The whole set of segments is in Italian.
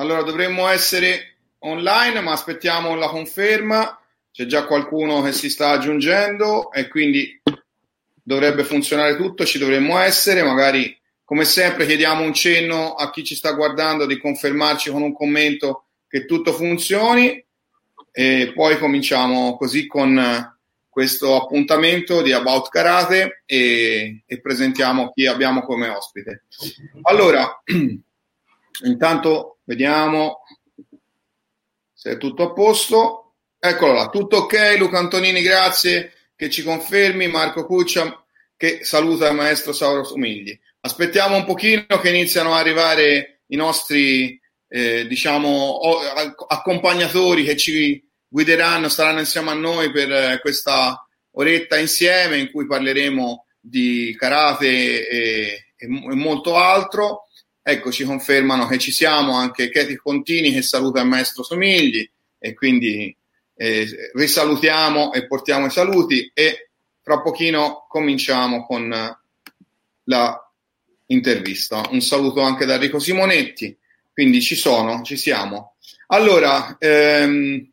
Allora dovremmo essere online, ma aspettiamo la conferma. C'è già qualcuno che si sta aggiungendo e quindi dovrebbe funzionare tutto, ci dovremmo essere. Magari, come sempre, chiediamo un cenno a chi ci sta guardando di confermarci con un commento che tutto funzioni e poi cominciamo così con questo appuntamento di About Karate e, e presentiamo chi abbiamo come ospite. Allora, intanto vediamo se è tutto a posto. Eccolo là, tutto ok. Luca Antonini, grazie che ci confermi. Marco Cuccia che saluta il maestro Sauro Somigli. Aspettiamo un pochino che iniziano ad arrivare i nostri, eh, diciamo, accompagnatori che ci guideranno, staranno insieme a noi per eh, questa oretta insieme in cui parleremo di karate e, e molto altro. Ecco, ci confermano che ci siamo anche Katie Contini che saluta il maestro Somigli e quindi eh, risalutiamo e portiamo i saluti e fra pochino cominciamo con la intervista. Un saluto anche da Enrico Simonetti, quindi ci sono, ci siamo. Allora, ehm,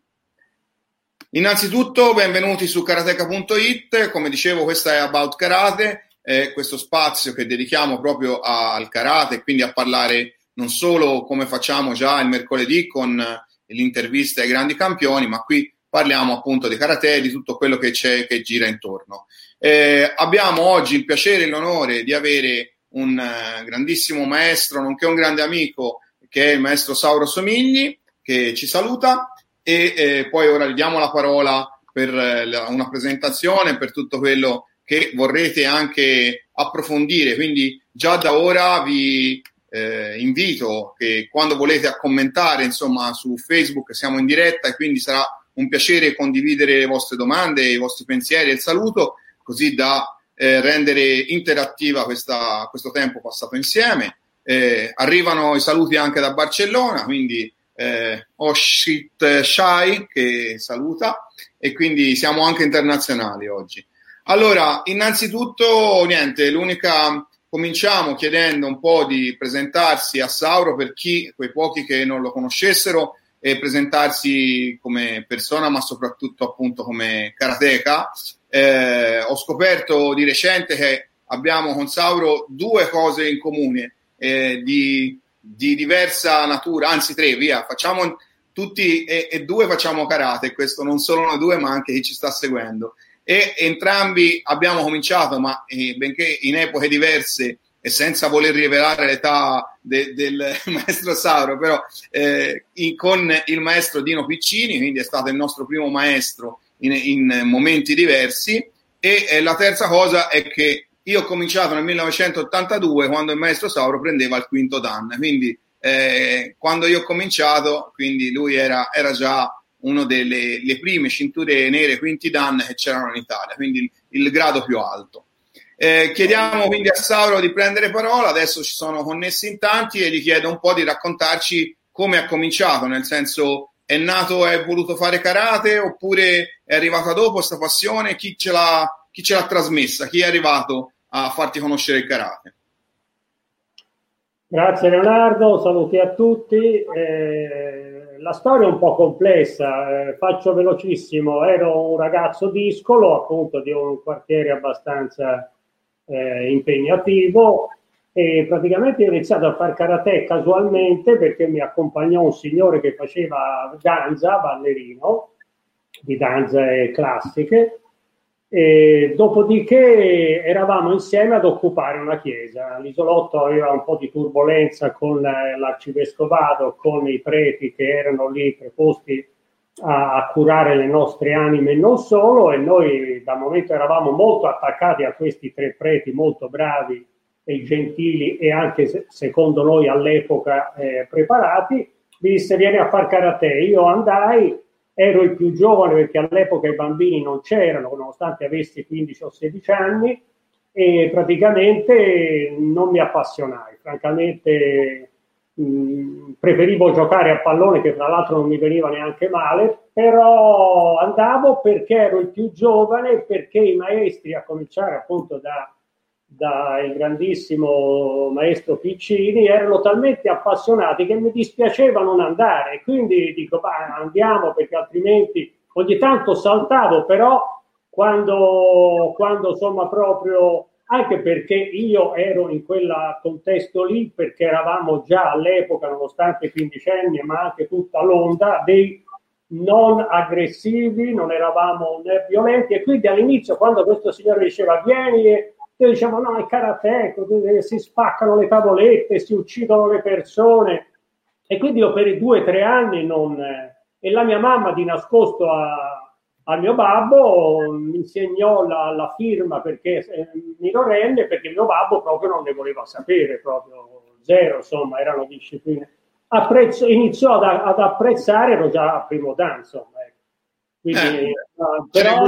Innanzitutto, benvenuti su karateka.it. Come dicevo, questa è About Karate, è questo spazio che dedichiamo proprio al karate, quindi a parlare non solo come facciamo già il mercoledì con l'intervista ai grandi campioni, ma qui parliamo appunto di karate, di tutto quello che c'è, che gira intorno. Eh, abbiamo oggi il piacere e l'onore di avere un uh, grandissimo maestro, nonché un grande amico, che è il maestro Sauro Somigli, che ci saluta e eh, poi ora gli diamo la parola per eh, la, una presentazione, per tutto quello che vorrete anche approfondire. Quindi già da ora vi eh, invito che quando volete a commentare, insomma, su Facebook siamo in diretta e quindi sarà un piacere condividere le vostre domande, i vostri pensieri e il saluto, così da eh, rendere interattiva questa, questo tempo passato insieme. Eh, arrivano i saluti anche da Barcellona, quindi eh, Oshit Shai che saluta e quindi siamo anche internazionali oggi. Allora, innanzitutto, niente, l'unica cominciamo chiedendo un po' di presentarsi a Sauro per chi, quei pochi che non lo conoscessero, e presentarsi come persona, ma soprattutto appunto come karateka. Eh, ho scoperto di recente che abbiamo con Sauro due cose in comune, eh, di di diversa natura, anzi tre, via, facciamo tutti e, e, due facciamo karate, questo non solo noi due, ma anche chi ci sta seguendo. E entrambi abbiamo cominciato, ma eh, benché in epoche diverse e senza voler rivelare l'età de, del maestro Sauro, però eh, in, con il maestro Dino Piccini, quindi è stato il nostro primo maestro in, in momenti diversi. E eh, la terza cosa è che io ho cominciato nel 1982 quando il maestro Sauro prendeva il quinto Dan, quindi eh, quando io ho cominciato, quindi lui era, era già una delle prime cinture nere quinti Dan che c'erano in Italia, quindi il, grado più alto. Eh, chiediamo quindi a Sauro di prendere parola, adesso ci sono connessi in tanti e gli chiedo un po' di raccontarci come ha cominciato, nel senso è nato e voluto fare karate oppure è arrivata dopo questa passione, chi ce l'ha, chi ce l'ha trasmessa, chi è arrivato a farti conoscere il karate. Grazie Leonardo, saluti a tutti. Eh, la storia è un po' complessa, eh, faccio velocissimo. Ero un ragazzo discolo, appunto di un quartiere abbastanza eh, impegnativo e praticamente ho iniziato a fare karate casualmente perché mi accompagnò un signore che faceva danza, ballerino, di danze classiche e dopodiché eravamo insieme ad occupare una chiesa. L'isolotto aveva un po' di turbolenza con l'arcivescovado, con i preti che erano lì preposti a, a, curare le nostre anime e non solo, e noi da momento eravamo molto attaccati a questi tre preti molto bravi e gentili e anche secondo noi all'epoca eh, preparati. Mi disse vieni a far karate. Io andai ero il più giovane perché all'epoca i bambini non c'erano, nonostante avessi 15 o 16 anni, e praticamente non mi appassionai. Francamente preferivo giocare a pallone, che tra l'altro non mi veniva neanche male, però andavo perché ero il più giovane, perché i maestri, a cominciare appunto da, dal grandissimo maestro Piccini erano talmente appassionati che mi dispiaceva non andare. Quindi dico, bah, andiamo perché altrimenti ogni tanto saltavo, però quando, quando insomma proprio anche perché io ero in quel contesto lì, perché eravamo già all'epoca, nonostante i quindicenni, ma anche tutta l'onda, dei non aggressivi, non eravamo né violenti e quindi all'inizio quando questo signore diceva vieni noi diciamo no, è karate, si spaccano le tavolette, si uccidono le persone. E quindi io per due o tre anni non... e la mia mamma di nascosto a, al mio babbo mi insegnò la, la firma perché eh, minorenne perché mio babbo proprio non ne voleva sapere proprio zero insomma erano discipline. Apprezzo, iniziò ad, ad, apprezzare ero già a primo dan insomma ecco. quindi eh, però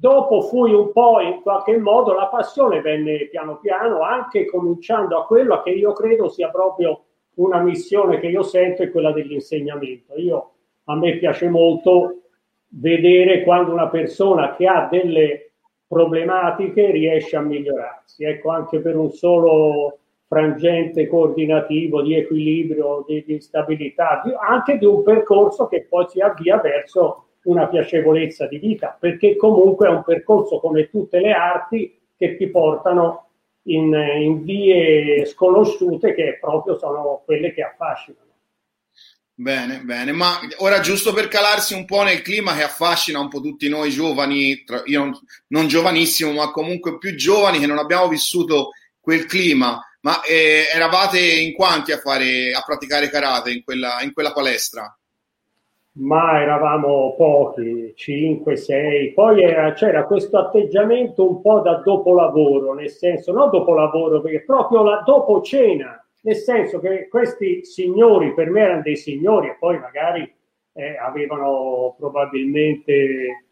dopo fui un po' in qualche modo la passione venne piano piano anche cominciando a quello che io credo sia proprio una missione che io sento è quella dell'insegnamento io a me piace molto vedere quando una persona che ha delle problematiche riesce a migliorarsi. Ecco, anche per un solo frangente coordinativo di equilibrio, di, di stabilità, di, anche di un percorso che poi si avvia verso una piacevolezza di vita, perché comunque è un percorso come tutte le arti che ti portano in, in vie sconosciute che proprio sono quelle che affascinano. Bene, bene, ma ora giusto per calarsi un po' nel clima che affascina un po' tutti noi giovani, io non giovanissimo, ma comunque più giovani che non abbiamo vissuto quel clima, ma eh, eravate in quanti a, fare, a praticare karate in quella, in quella palestra? Ma eravamo pochi, 5, 6, poi era, c'era questo atteggiamento un po' da dopo lavoro, nel senso, non dopo lavoro, perché proprio la dopo cena nel senso che questi signori per me erano dei signori e poi magari eh, avevano probabilmente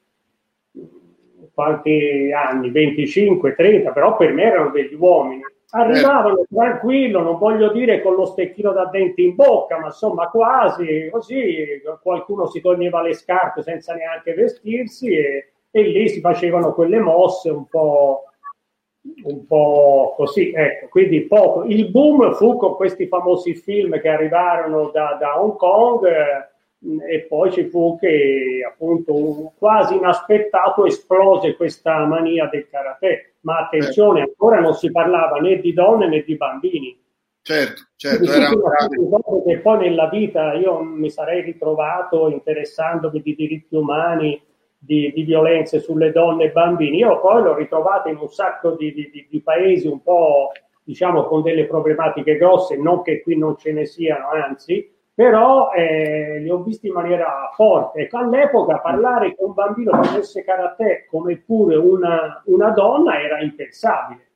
quanti anni, 25, 30, però per me erano degli uomini. Arrivavano tranquillo, non voglio dire con lo stecchino da denti in bocca, ma insomma quasi così, qualcuno si toglieva le scarpe senza neanche vestirsi e, e lì si facevano quelle mosse un po' un po' così, ecco, quindi poco. Il boom fu con questi famosi film che arrivarono da, da Hong Kong eh, e poi ci fu che appunto un, quasi inaspettato esplose questa mania del karate, ma attenzione, ancora non si parlava né di donne né di bambini. Certo, certo. Era un... che poi nella vita io mi sarei ritrovato interessandomi di diritti umani, di, di, violenze sulle donne e bambini. Io poi l'ho ritrovata in un sacco di, di, di, paesi un po', diciamo, con delle problematiche grosse, non che qui non ce ne siano, anzi, però eh, li ho visti in maniera forte. Ecco, all'epoca parlare con un bambino che avesse karate come pure una, una donna era impensabile.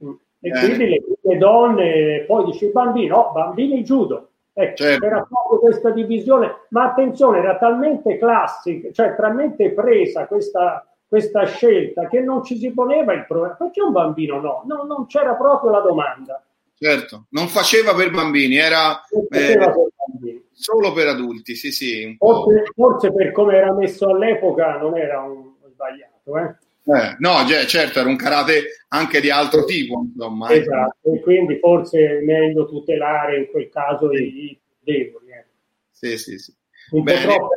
E eh. quindi le, le, donne, poi dice bambino, oh, bambini judo, Ecco, certo. Era proprio questa divisione, ma attenzione, era talmente classica, cioè talmente presa questa, questa scelta che non ci si poneva il problema. Perché un bambino no? no? Non c'era proprio la domanda. Certo, non faceva per bambini, era eh, per bambini. solo per adulti, sì sì. Forse, forse, per come era messo all'epoca non era un sbagliato, eh? Eh, no, certo, era un karate anche di altro tipo, insomma. Eh. Esatto, e quindi forse è meglio tutelare in quel caso i deboli. Eh. Sì, sì, sì. Un Bene. po'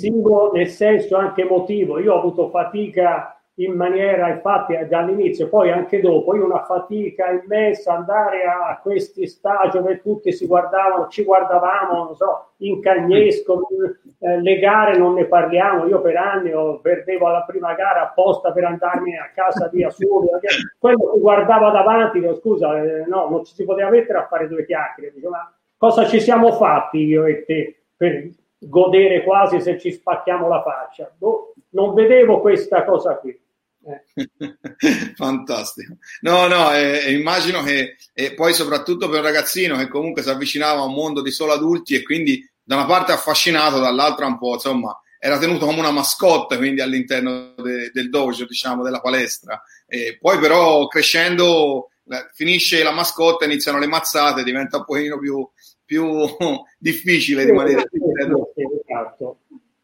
troppo nel senso anche emotivo. Io ho avuto fatica in maniera, infatti, dall'inizio, poi anche dopo, io una fatica immensa andare a questi stagi dove tutti si guardavano, ci guardavamo, non so, in cagnesco, eh, le gare non ne parliamo, io per anni ho, perdevo alla prima gara apposta per andarmi a casa via solo, quello che guardava davanti, dico, scusa, eh, no, non ci si poteva mettere a fare due chiacchiere, dico, ma cosa ci siamo fatti io e te per godere quasi se ci spacchiamo la faccia? Boh, non vedevo questa cosa qui. Fantastico. No, no, eh, immagino che e poi soprattutto per un ragazzino che comunque si avvicinava a un mondo di solo adulti e quindi da una parte affascinato, dall'altra un po', insomma, era tenuto come una mascotte quindi all'interno de, del dojo, diciamo, della palestra. E poi però crescendo finisce la mascotte, iniziano le mazzate, diventa un pochino più, più difficile rimanere. Esatto.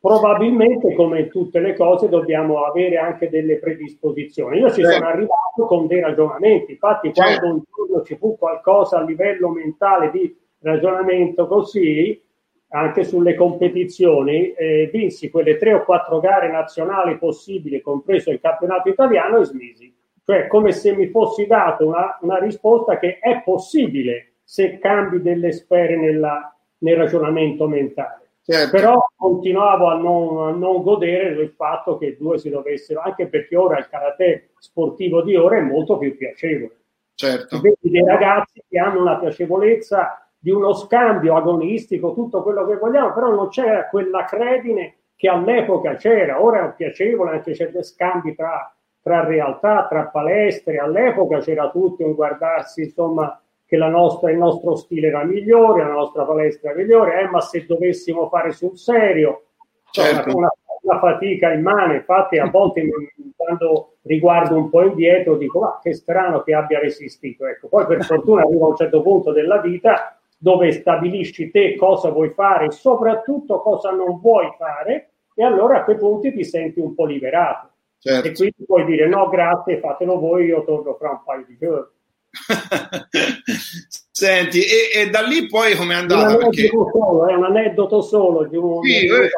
Probabilmente come tutte le cose dobbiamo avere anche delle predisposizioni. Io ci certo. sono arrivato con dei ragionamenti, infatti certo. quando un giorno ci fu qualcosa a livello mentale di ragionamento così, anche sulle competizioni, eh, vinsi quelle tre o quattro gare nazionali possibili, compreso il campionato italiano, e smisi. Cioè come se mi fossi dato una, una risposta che è possibile se cambi delle sfere nella, nel ragionamento mentale. Certo. Però continuavo a non, a non, godere del fatto che due si dovessero, anche perché ora il karate sportivo di ora è molto più piacevole. Certo. Vedi dei ragazzi che hanno una piacevolezza di uno scambio agonistico, tutto quello che vogliamo, però non c'era quella credine che all'epoca c'era, ora è piacevole, anche c'è dei scambi tra, tra realtà, tra palestre, all'epoca c'era tutto un guardarsi, insomma, che nostra, il nostro stile era migliore, la nostra palestra era migliore, eh, ma se dovessimo fare sul serio, certo. una, una, fatica immane, infatti a volte quando riguardo un po' indietro dico ma che strano che abbia resistito, ecco. poi per fortuna arrivo a un certo punto della vita dove stabilisci te cosa vuoi fare e soprattutto cosa non vuoi fare e allora a quei punti ti senti un po' liberato. Certo. E quindi puoi dire no grazie, fatelo voi, io torno fra un paio di giorni. Senti, e, e, da lì poi come è andata? Un perché... solo, è un aneddoto solo di un, sì, di un, eh,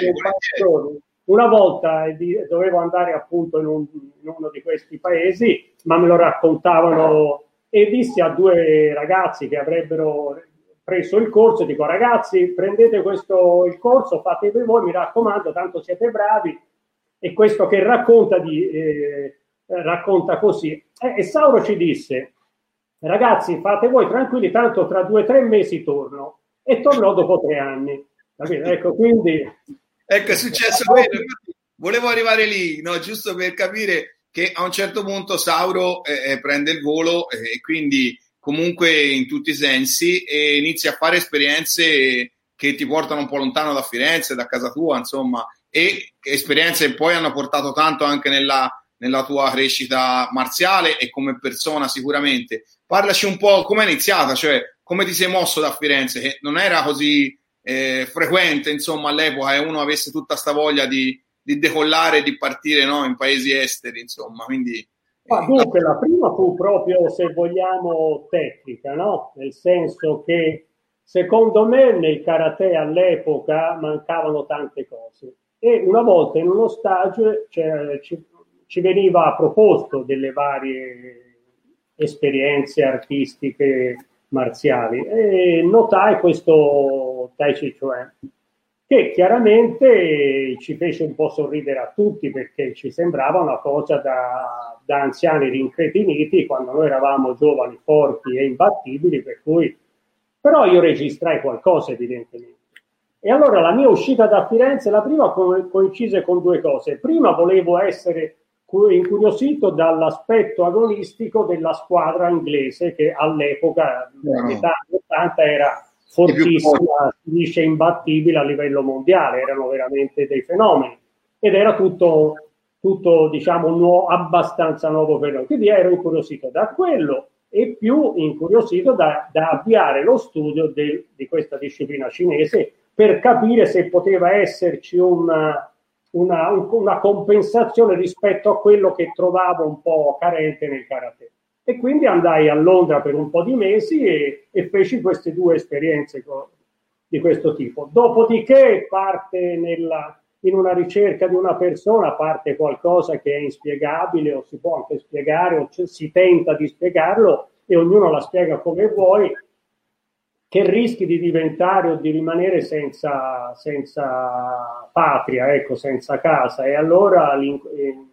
di Una volta dovevo andare appunto in, un, in, uno di questi paesi, ma me lo raccontavano e dissi a due ragazzi che avrebbero preso il corso, dico ragazzi prendete questo il corso, fatevi voi, mi raccomando, tanto siete bravi. E questo che racconta, di, eh, racconta così. Eh, e Sauro ci disse, ragazzi fate voi tranquilli, tanto tra due o tre mesi torno. E tornò dopo tre anni. Ecco, quindi... Ecco, è successo quello. Volevo arrivare lì, no? giusto per capire che a un certo punto Sauro eh, eh prende il volo eh, e quindi comunque in tutti i sensi e inizia a fare esperienze che ti portano un po' lontano da Firenze, da casa tua, insomma, e esperienze che poi hanno portato tanto anche nella, nella tua crescita marziale e come persona sicuramente. Parlaci un po' come è iniziata, cioè come ti sei mosso da Firenze, che non era così eh, frequente, insomma, all'epoca e uno avesse tutta questa voglia di, di decollare e di partire no, in paesi esteri, insomma, quindi... Ma dunque, la prima fu proprio, se vogliamo, tecnica, no? Nel senso che, secondo me, nel karate all'epoca mancavano tante cose. E una volta in uno stage cioè, ci, veniva proposto delle varie esperienze artistiche marziali e notai questo Tai Chi Chuan che chiaramente ci fece un po' sorridere a tutti perché ci sembrava una cosa da, da anziani rincretiniti quando noi eravamo giovani, forti e imbattibili, per cui però io registrai qualcosa evidentemente. E allora la mia uscita da Firenze, la prima co- coincise con due cose. Prima volevo essere incuriosito dall'aspetto agonistico della squadra inglese che all'epoca, no. metà anni 80, era fortissima, si dice imbattibile a livello mondiale, erano veramente dei fenomeni ed era tutto, tutto diciamo, nuovo, abbastanza nuovo per noi. Quindi ero incuriosito da quello e più incuriosito da, da avviare lo studio de, di questa disciplina cinese per capire se poteva esserci una, una, una, compensazione rispetto a quello che trovavo un po' carente nel karate. E quindi andai a Londra per un po' di mesi e, e feci queste due esperienze di questo tipo. Dopodiché parte nella, in una ricerca di una persona, parte qualcosa che è inspiegabile o si può anche spiegare o c- si tenta di spiegarlo e ognuno la spiega come vuoi che rischi di diventare o di rimanere senza, senza patria, ecco, senza casa. E allora eh,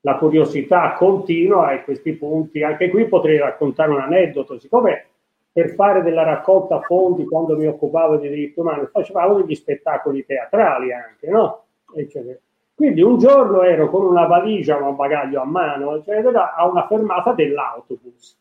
la curiosità continua e questi punti, anche qui potrei raccontare un aneddoto, siccome per fare della raccolta fondi quando mi occupavo di diritti umani facevamo degli spettacoli teatrali anche, no? Eccetera. Quindi un giorno ero con una valigia, un bagaglio a mano, eccetera, a una fermata dell'autobus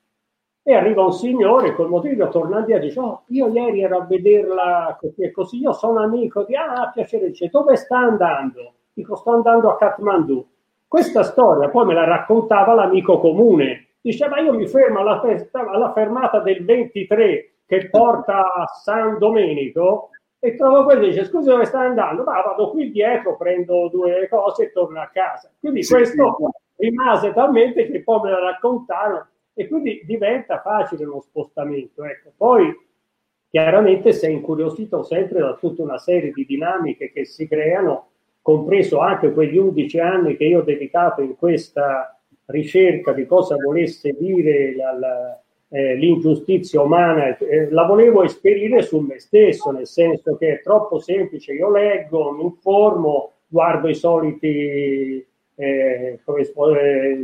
e arriva un signore col motivo torna via e dice oh, io ieri ero a vederla così e così io sono amico di ah piacere dice dove sta andando dico sto andando a Kathmandu questa storia poi me la raccontava l'amico comune diceva io mi fermo alla, festa, alla fermata del 23 che porta a San Domenico e trovo quello e dice scusa dove stai andando? Ma vado qui dietro, prendo due cose e torno a casa. Quindi sì, questo sì. rimase talmente che poi me la raccontarono e quindi diventa facile lo spostamento. Ecco. Poi chiaramente sei incuriosito sempre da tutta una serie di dinamiche che si creano, compreso anche quegli 11 anni che io ho dedicato in questa ricerca di cosa volesse dire la, la, eh, l'ingiustizia umana, eh, la volevo esperire su me stesso, nel senso che è troppo semplice, io leggo, mi informo, guardo i soliti eh, come, eh,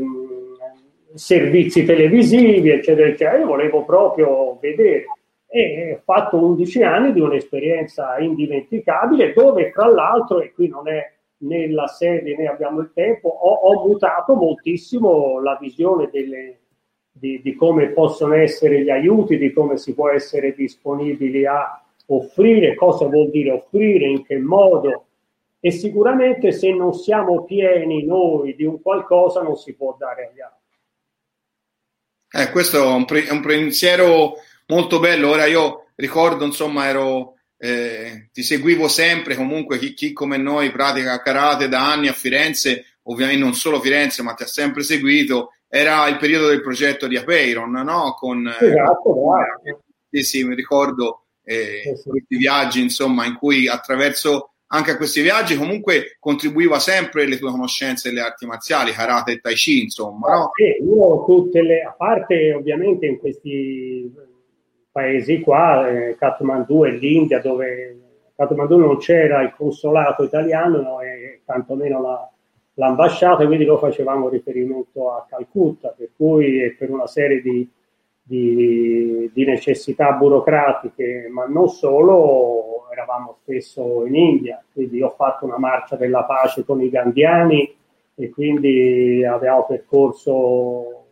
servizi televisivi, eccetera, eccetera, io volevo proprio vedere. E ho fatto 11 anni di un'esperienza indimenticabile dove tra l'altro, e qui non è nella sede né abbiamo il tempo, ho, ho mutato moltissimo la visione delle, di, di, come possono essere gli aiuti, di come si può essere disponibili a offrire, cosa vuol dire offrire, in che modo. E sicuramente se non siamo pieni noi di un qualcosa non si può dare agli altri. Eh, questo è un, pre- un, pensiero molto bello. Ora io ricordo, insomma, ero, eh, ti seguivo sempre, comunque chi, chi, come noi pratica karate da anni a Firenze, ovviamente non solo Firenze, ma ti ha sempre seguito. Era il periodo del progetto di Apeiron, no? Con, esatto, eh, sì, sì, mi ricordo eh, sì, sì. questi viaggi, insomma, in cui attraverso anche a questi viaggi comunque contribuiva sempre le tue conoscenze delle arti marziali, karate e tai chi, insomma, no? Sì, io tutte le, a parte ovviamente in questi paesi qua, eh, Kathmandu e l'India, dove Kathmandu non c'era il consolato italiano no, e tantomeno la, l'ambasciata, quindi lo facevamo riferimento a Calcutta, per cui per una serie di, di, di necessità burocratiche, ma non solo, eravamo spesso in India, quindi ho fatto una marcia della pace con i gandiani e quindi abbiamo percorso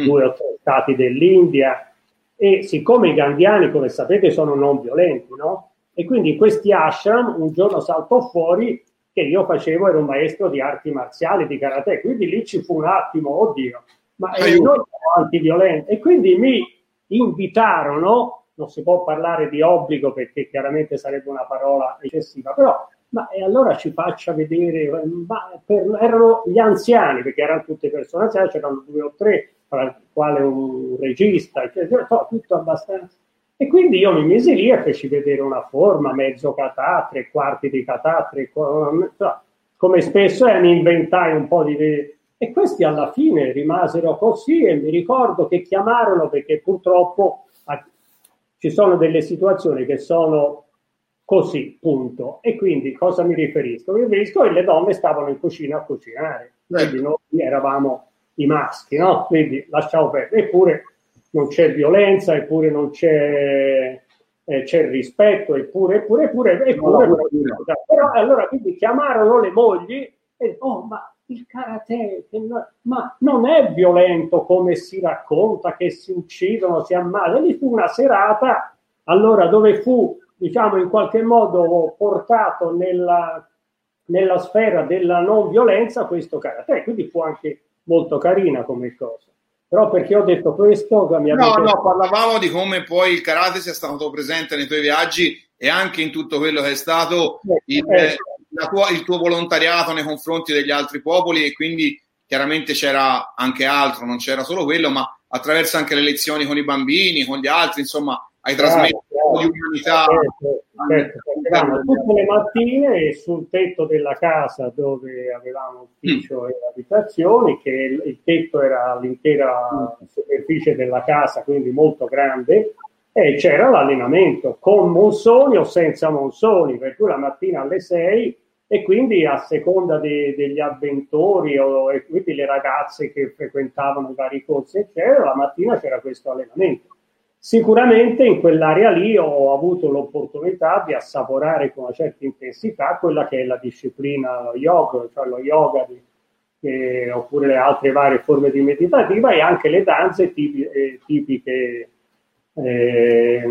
mm. due o tre stati dell'India e siccome i gandiani, come sapete, sono non violenti, no? E quindi questi ashram un giorno saltò fuori che io facevo, ero un maestro di arti marziali, di karate, quindi lì ci fu un attimo, oddio, ma eh, noi siamo antiviolenti. E quindi mi invitarono non si può parlare di obbligo perché chiaramente sarebbe una parola eccessiva, però ma e allora ci faccia vedere, per, erano gli anziani, perché erano tutte persone anziane, c'erano due o tre, tra il quale un regista, eccetera, tutto abbastanza. E quindi io mi misi lì e feci vedere una forma, mezzo catà, tre quarti di catà, tre quarti, come spesso è, mi inventai un po' di... E questi alla fine rimasero così e mi ricordo che chiamarono perché purtroppo ci sono delle situazioni che sono così, punto. E quindi cosa mi riferisco? Mi riferisco che le donne stavano in cucina a cucinare, quindi noi eravamo i maschi, no? Quindi lasciamo perdere. Eppure non c'è violenza, eppure non c'è, eh, c'è rispetto, eppure, eppure, eppure, eppure, no, eppure. Però allora quindi chiamarono le mogli e oh, ma il karate, ma non è violento come si racconta, che si uccidono, si ammalano. Lì fu una serata, allora dove fu, diciamo, in qualche modo portato nella, nella sfera della non violenza questo karate, quindi fu anche molto carina come cosa. Però perché ho detto questo? Mi no, no, parlavamo di come poi il karate sia stato presente nei tuoi viaggi e anche in tutto quello che è stato il, eh, tua, il tuo volontariato nei confronti degli altri popoli e quindi chiaramente c'era anche altro, non c'era solo quello, ma attraverso anche le lezioni con i bambini, con gli altri, insomma, hai trasmesso ah, di umanità. Certo, certo. tutte le mattine sul tetto della casa dove avevamo ufficio mm. e abitazioni, che il tetto era l'intera mm. superficie della casa, quindi molto grande, e c'era l'allenamento con monsoni o senza monsoni, per cui la mattina alle 6 e quindi a seconda de, degli avventori o e quindi le ragazze che frequentavano i vari corsi, eccetera, la mattina c'era questo allenamento. Sicuramente in quell'area lì ho avuto l'opportunità di assaporare con una certa intensità quella che è la disciplina yoga, cioè lo yoga di, eh, oppure le altre varie forme di meditativa e anche le danze tipi, eh, tipiche eh,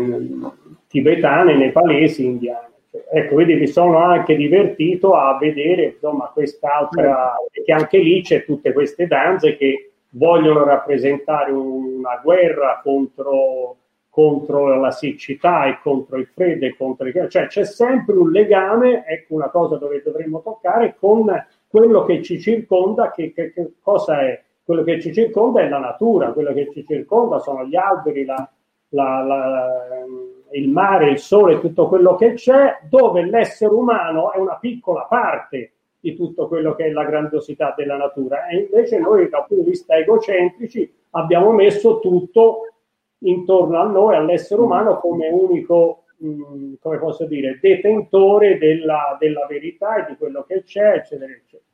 tibetane, nepalesi, indiane. Ecco, quindi mi sono anche divertito a vedere insomma quest'altra, perché anche lì c'è tutte queste danze che vogliono rappresentare una guerra contro contro la siccità e contro il freddo e contro il cioè c'è sempre un legame, ecco una cosa dove dovremmo toccare con quello che ci circonda, che, che, che cosa è? Quello che ci circonda è la natura, quello che ci circonda sono gli alberi, la, la, la, il mare, il sole, tutto quello che c'è, dove l'essere umano è una piccola parte di tutto quello che è la grandiosità della natura. E invece noi, dal punto di vista egocentrici, abbiamo messo tutto intorno a noi, all'essere umano, come unico, mh, come posso dire, detentore della, della verità e di quello che c'è, eccetera, eccetera.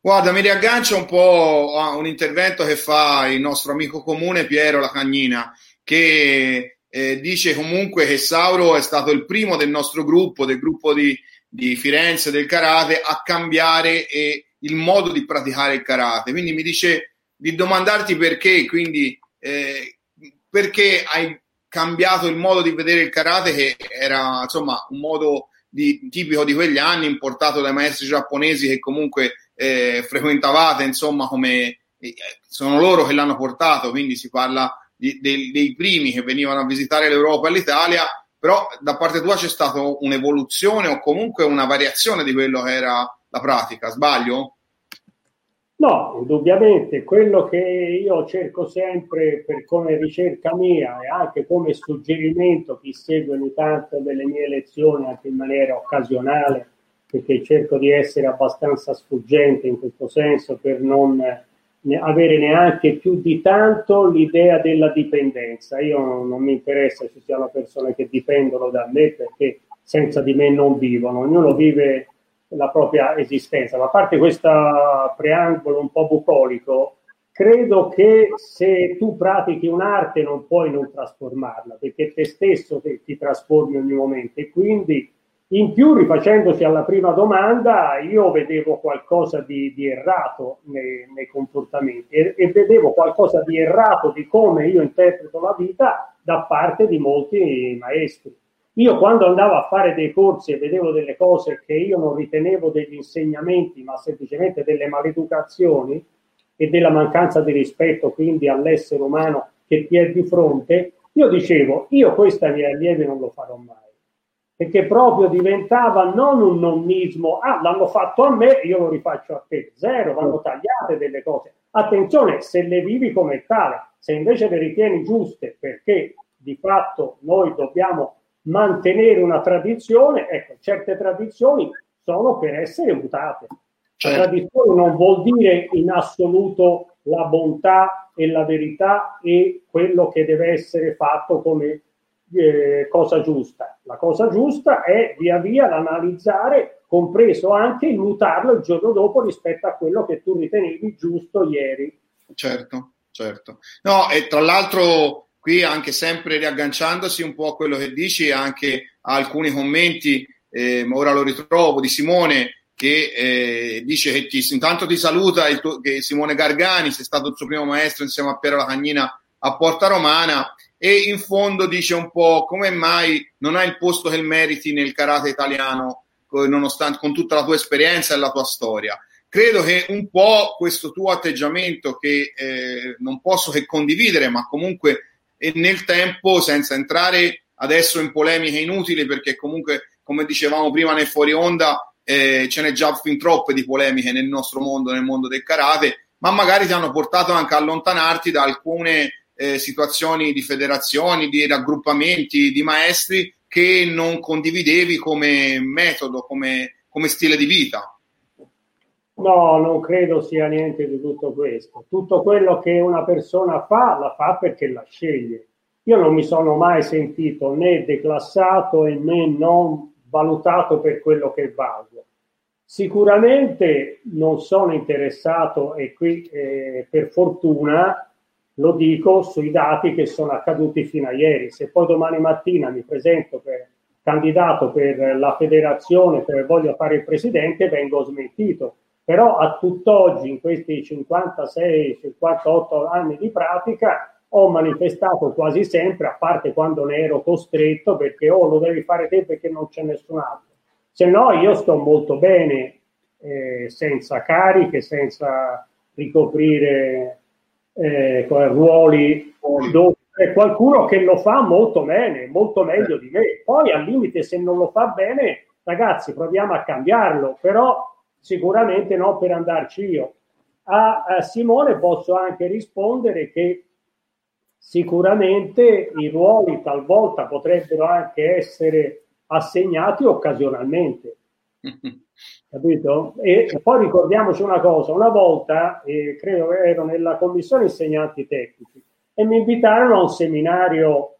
Guarda, mi riaggancio un po' a un intervento che fa il nostro amico comune Piero Lacagnina, che eh, dice comunque che Sauro è stato il primo del nostro gruppo, del gruppo di, di Firenze del karate, a cambiare eh, il modo di praticare il karate. Quindi mi dice di domandarti perché, quindi eh, perché hai cambiato il modo di vedere il karate che era insomma un modo di, tipico di quegli anni importato dai maestri giapponesi che comunque eh, frequentavate insomma come eh, sono loro che l'hanno portato quindi si parla di, dei, dei primi che venivano a visitare l'Europa e l'Italia però da parte tua c'è stata un'evoluzione o comunque una variazione di quello che era la pratica sbaglio? No, indubbiamente quello che io cerco sempre per come ricerca mia e anche come suggerimento chi segue ogni tanto delle mie lezioni anche in maniera occasionale, perché cerco di essere abbastanza sfuggente in questo senso per non avere neanche più di tanto l'idea della dipendenza. Io non, mi interessa ci siano persone che dipendono da me perché senza di me non vivono, ognuno vive la propria esistenza. Ma a parte questo preambolo un po' bucolico, credo che se tu pratichi un'arte non puoi non trasformarla, perché te stesso ti trasformi ogni momento e quindi in più, rifacendosi alla prima domanda, io vedevo qualcosa di, di errato nei, nei comportamenti e, e, vedevo qualcosa di errato di come io interpreto la vita da parte di molti maestri. Io quando andavo a fare dei corsi e vedevo delle cose che io non ritenevo degli insegnamenti, ma semplicemente delle maleducazioni e della mancanza di rispetto quindi all'essere umano che ti è di fronte, io dicevo, io questa mia allievi non lo farò mai. Perché proprio diventava non un nonnismo, ah, l'hanno fatto a me, io lo rifaccio a te. Zero, vanno tagliate delle cose. Attenzione, se le vivi come tale, se invece le ritieni giuste, perché di fatto noi dobbiamo mantenere una tradizione, ecco, certe tradizioni sono per essere mutate. Certo. La tradizione non vuol dire in assoluto la bontà e la verità e quello che deve essere fatto come eh, cosa giusta. La cosa giusta è via via l'analizzare, compreso anche il mutarlo il giorno dopo rispetto a quello che tu ritenevi giusto ieri. Certo, certo. No, e tra l'altro qui anche sempre riagganciandosi un po' a quello che dici, anche a alcuni commenti, eh, ora lo ritrovo, di Simone che eh, dice che ti, intanto ti saluta tuo, Simone Gargani, sei stato il suo primo maestro insieme a Piero Lacagnina a Porta Romana e in fondo dice un po' come mai non hai il posto che meriti nel karate italiano nonostante con tutta la tua esperienza e la tua storia. Credo che un po' questo tuo atteggiamento che eh, non posso che condividere, ma comunque nel tempo, senza entrare adesso in polemiche inutili, perché comunque, come dicevamo prima nel fuori onda, eh, ce n'è già fin troppe di polemiche nel nostro mondo, nel mondo del karate, ma magari ti hanno portato anche a allontanarti da alcune eh, situazioni di federazioni, di raggruppamenti, di maestri che non condividevi come metodo, come, come stile di vita. No, non credo sia niente di tutto questo. Tutto quello che una persona fa, la fa perché la sceglie. Io non mi sono mai sentito né declassato né non valutato per quello che valgo. Sicuramente non sono interessato, e qui eh, per fortuna lo dico, sui dati che sono accaduti fino a ieri. Se poi domani mattina mi presento per candidato per la federazione, per voglio fare il presidente, vengo smentito però a tutt'oggi, in questi 56-58 anni di pratica, ho manifestato quasi sempre, a parte quando ne ero costretto, perché o oh, lo devi fare te perché non c'è nessun altro. Se no, io sto molto bene, eh, senza cariche, senza ricoprire eh, ruoli dove c'è qualcuno che lo fa molto bene, molto meglio di me. Poi al limite, se non lo fa bene, ragazzi, proviamo a cambiarlo, però sicuramente no per andarci io. A, a Simone posso anche rispondere che sicuramente i ruoli talvolta potrebbero anche essere assegnati occasionalmente. Capito? E, poi ricordiamoci una cosa, una volta, eh, credo che ero nella commissione insegnanti tecnici e mi invitarono a un seminario,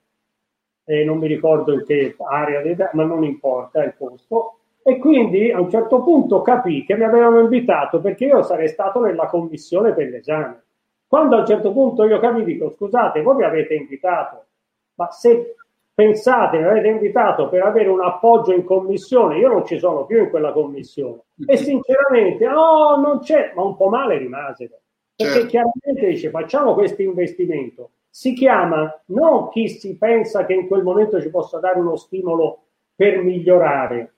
eh, non mi ricordo in che area, ma non importa il posto, e quindi a un certo punto capì che mi avevano invitato perché io sarei stato nella commissione per l'esame. Quando a un certo punto io capì, dico scusate, voi mi avete invitato, ma se pensate, mi avete invitato per avere un appoggio in commissione, io non ci sono più in quella commissione. E sinceramente, oh, non c'è, ma un po' male rimase. Perché certo. chiaramente dice, facciamo questo investimento. Si chiama non chi si pensa che in quel momento ci possa dare uno stimolo per migliorare.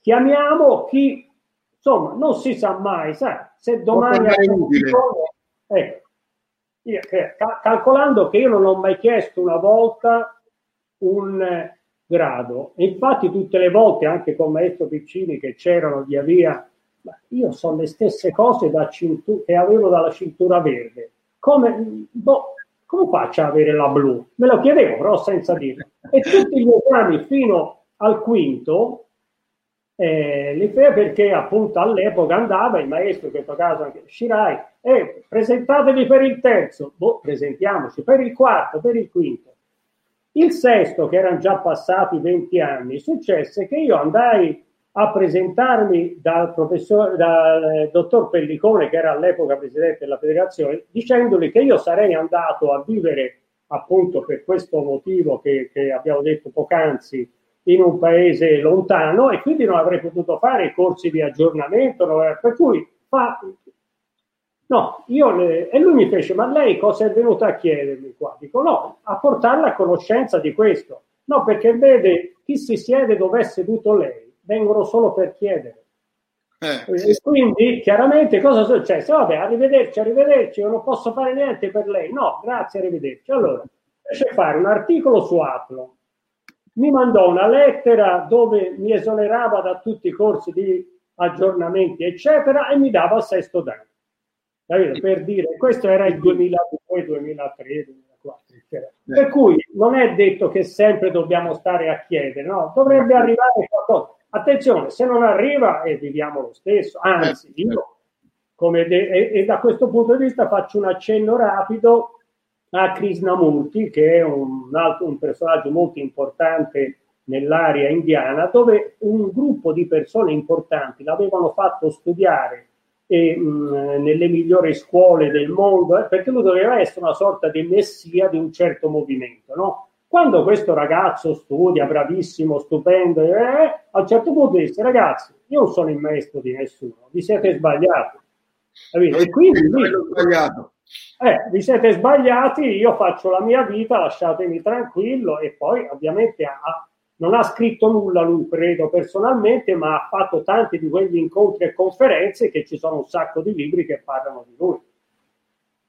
Chiamiamo chi, insomma, non si sa mai, sai, se domani... Ecco, io, calcolando che io non ho mai chiesto una volta un grado, infatti tutte le volte, anche con Maestro Piccini che c'erano via via, io so le stesse cose da cintu- che avevo dalla cintura verde. Come, boh, come faccio ad avere la blu? Me lo chiedevo, però senza dire. E tutti gli esami fino al quinto eh, li fece perché appunto all'epoca andava il maestro, in questo anche Shirai, e eh, presentatevi per il terzo, boh, presentiamoci per il quarto, per il quinto. Il sesto, che erano già passati 20 anni, successe che io andai a presentarmi dal dal eh, dottor Pellicone, che era all'epoca presidente della federazione, dicendogli che io sarei andato a vivere appunto per questo motivo che, che abbiamo detto poc'anzi in un paese lontano e quindi non avrei potuto fare corsi di aggiornamento, per cui fa... No, io le... e lui mi fece, ma lei cosa è venuta a chiedermi qua? Dico no, a portarla a conoscenza di questo. No, perché vede chi si siede dove è seduto lei, vengono solo per chiedere. Eh, sì. Quindi chiaramente cosa succede? Vabbè, arrivederci, arrivederci, io non posso fare niente per lei. No, grazie, arrivederci. Allora, fece fare un articolo su Athlon mi mandò una lettera dove mi esonerava da tutti i corsi di aggiornamenti, eccetera, e mi dava il sesto danno. Per dire, questo era il 2002, 2003, 2004, eccetera. Per cui non è detto che sempre dobbiamo stare a chiedere, no? Dovrebbe arrivare qualcosa. Attenzione, se non arriva, eh, viviamo lo stesso. Anzi, eh, io, come de- e, e da questo punto di vista faccio un accenno rapido a Krishnamurti, che è un, altro, un personaggio molto importante nell'area indiana, dove un gruppo di persone importanti l'avevano fatto studiare e, mh, nelle migliori scuole del mondo, eh, perché lui doveva essere una sorta di messia di un certo movimento. No? Quando questo ragazzo studia, bravissimo, stupendo, eh, a un certo punto disse, ragazzi, io non sono il maestro di nessuno, vi siete sbagliati. E quindi sbagliato eh, vi siete sbagliati, io faccio la mia vita, lasciatemi tranquillo e poi ovviamente ha, non ha scritto nulla lui, credo personalmente, ma ha fatto tanti di quegli incontri e conferenze che ci sono un sacco di libri che parlano di lui.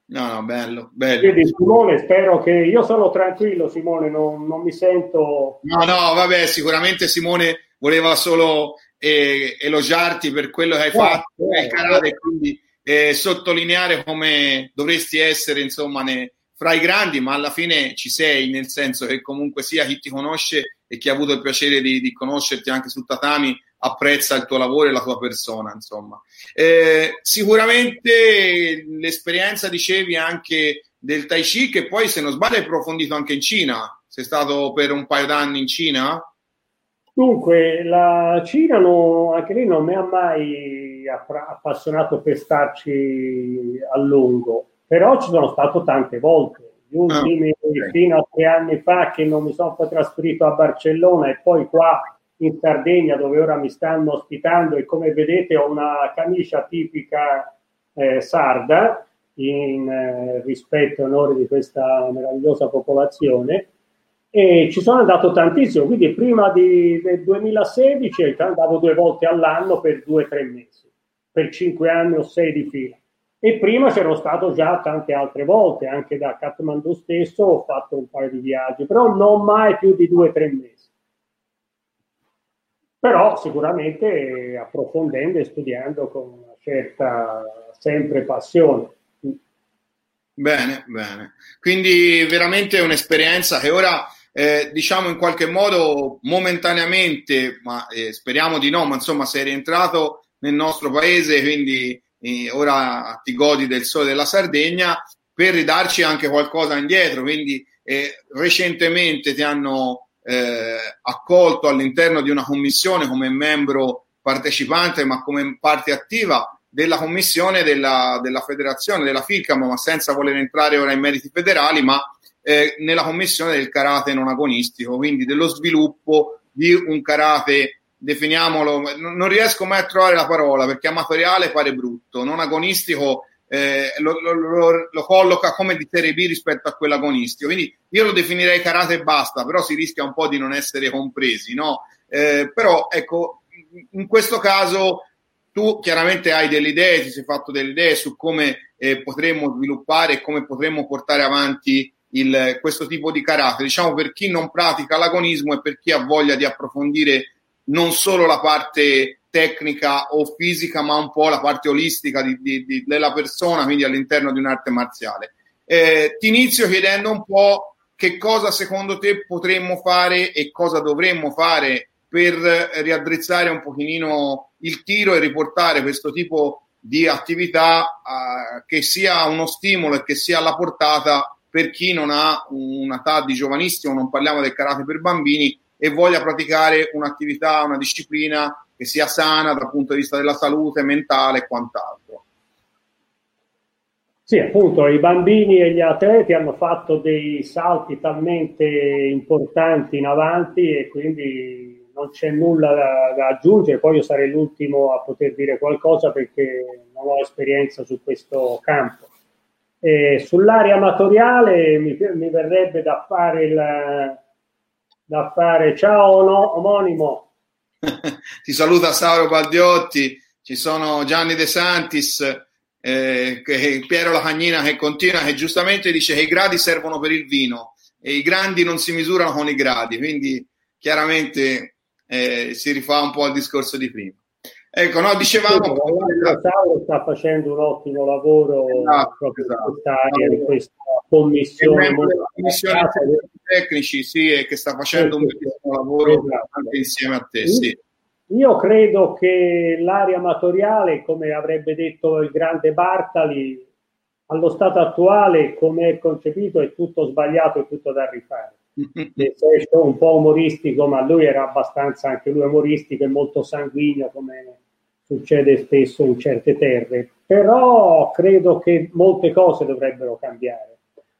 No, no, bello, bello. Quindi Simone, spero che io sono tranquillo, Simone, non, non mi sento... No, no, vabbè, sicuramente Simone voleva solo eh, elogiarti per quello che hai eh, fatto eh, karate, quindi eh, sottolineare come dovresti essere insomma ne, fra i grandi, ma alla fine ci sei, nel senso che comunque sia chi ti conosce e chi ha avuto il piacere di, di conoscerti anche sul tatami apprezza il tuo lavoro e la tua persona, insomma. Eh, sicuramente l'esperienza, dicevi, anche del Tai Chi, che poi, se non sbaglio, hai approfondito anche in Cina. Sei stato per un paio d'anni in Cina? Dunque, la Cina no, anche lì non mi ha mai appassionato per starci a lungo, però ci sono stato tante volte. Gli ah, ultimi okay. fino a tre anni fa che non mi sono poi trasferito a Barcellona e poi qua in Sardegna dove ora mi stanno ospitando e come vedete ho una camicia tipica eh, sarda in eh, rispetto e onore di questa meravigliosa popolazione e ci sono andato tantissimo, quindi prima di, del 2016 andavo due volte all'anno per due o tre mesi, per cinque anni o sei di fila. E prima c'ero stato già tante altre volte, anche da Kathmandu stesso ho fatto un paio di viaggi, però non mai più di due o tre mesi. Però sicuramente approfondendo e studiando con una certa sempre passione. Bene, bene. Quindi veramente un'esperienza che ora, eh, diciamo in qualche modo, momentaneamente, ma eh, speriamo di no, ma insomma sei rientrato nel nostro paese, quindi eh, ora ti godi del sole della Sardegna, per ridarci anche qualcosa indietro. Quindi eh, recentemente ti hanno eh, accolto all'interno di una commissione come membro partecipante, ma come parte attiva della commissione della, della federazione, della FICAM, ma senza voler entrare ora in meriti federali, ma eh, nella commissione del karate non agonistico, quindi dello sviluppo di un karate definiamolo, non riesco mai a trovare la parola perché amatoriale pare brutto, non agonistico eh, lo, lo, lo, lo, colloca come di Serie B rispetto a quello agonistico, quindi io lo definirei karate e basta, però si rischia un po' di non essere compresi, no? Eh, però ecco, in questo caso tu chiaramente hai delle idee, ti sei fatto delle idee su come eh, potremmo sviluppare e come potremmo portare avanti il, questo tipo di karate, diciamo per chi non pratica l'agonismo e per chi ha voglia di approfondire non solo la parte tecnica o fisica, ma un po' la parte olistica di, di, di, della persona, quindi all'interno di un'arte marziale. Eh, ti inizio chiedendo un po' che cosa secondo te potremmo fare e cosa dovremmo fare per riaddrizzare un pochino il tiro e riportare questo tipo di attività eh, che sia uno stimolo e che sia alla portata per chi non ha un'età di giovanissimo, non parliamo del karate per bambini, e voglia praticare un'attività, una disciplina che sia sana dal punto di vista della salute mentale e quant'altro. Sì, appunto, i bambini e gli atleti hanno fatto dei salti talmente importanti in avanti e quindi non c'è nulla da, da aggiungere. Poi io sarei l'ultimo a poter dire qualcosa perché non ho esperienza su questo campo. E sull'area amatoriale mi, mi verrebbe da fare il, da fare. Ciao no, omonimo. Ti saluta Sauro Baldiotti, ci sono Gianni De Santis, eh, che, Piero Lacagnina che continua, che giustamente dice che i gradi servono per il vino e i grandi non si misurano con i gradi, quindi chiaramente eh, si rifà un po' al discorso di prima. Ecco, no, dicevamo... Sauro sta facendo un ottimo lavoro esatto, proprio esatto. in quest'area, in questa commissione. commissione tecnici, sì, e che sta facendo un bellissimo lavoro esatto. anche insieme a te, sì. Io credo che l'area amatoriale, come avrebbe detto il grande Bartali, allo stato attuale, come è concepito, è tutto sbagliato e tutto da rifare. Nel senso un po' umoristico, ma lui era abbastanza anche lui umoristico e molto sanguigno, come succede spesso in certe terre. Però credo che molte cose dovrebbero cambiare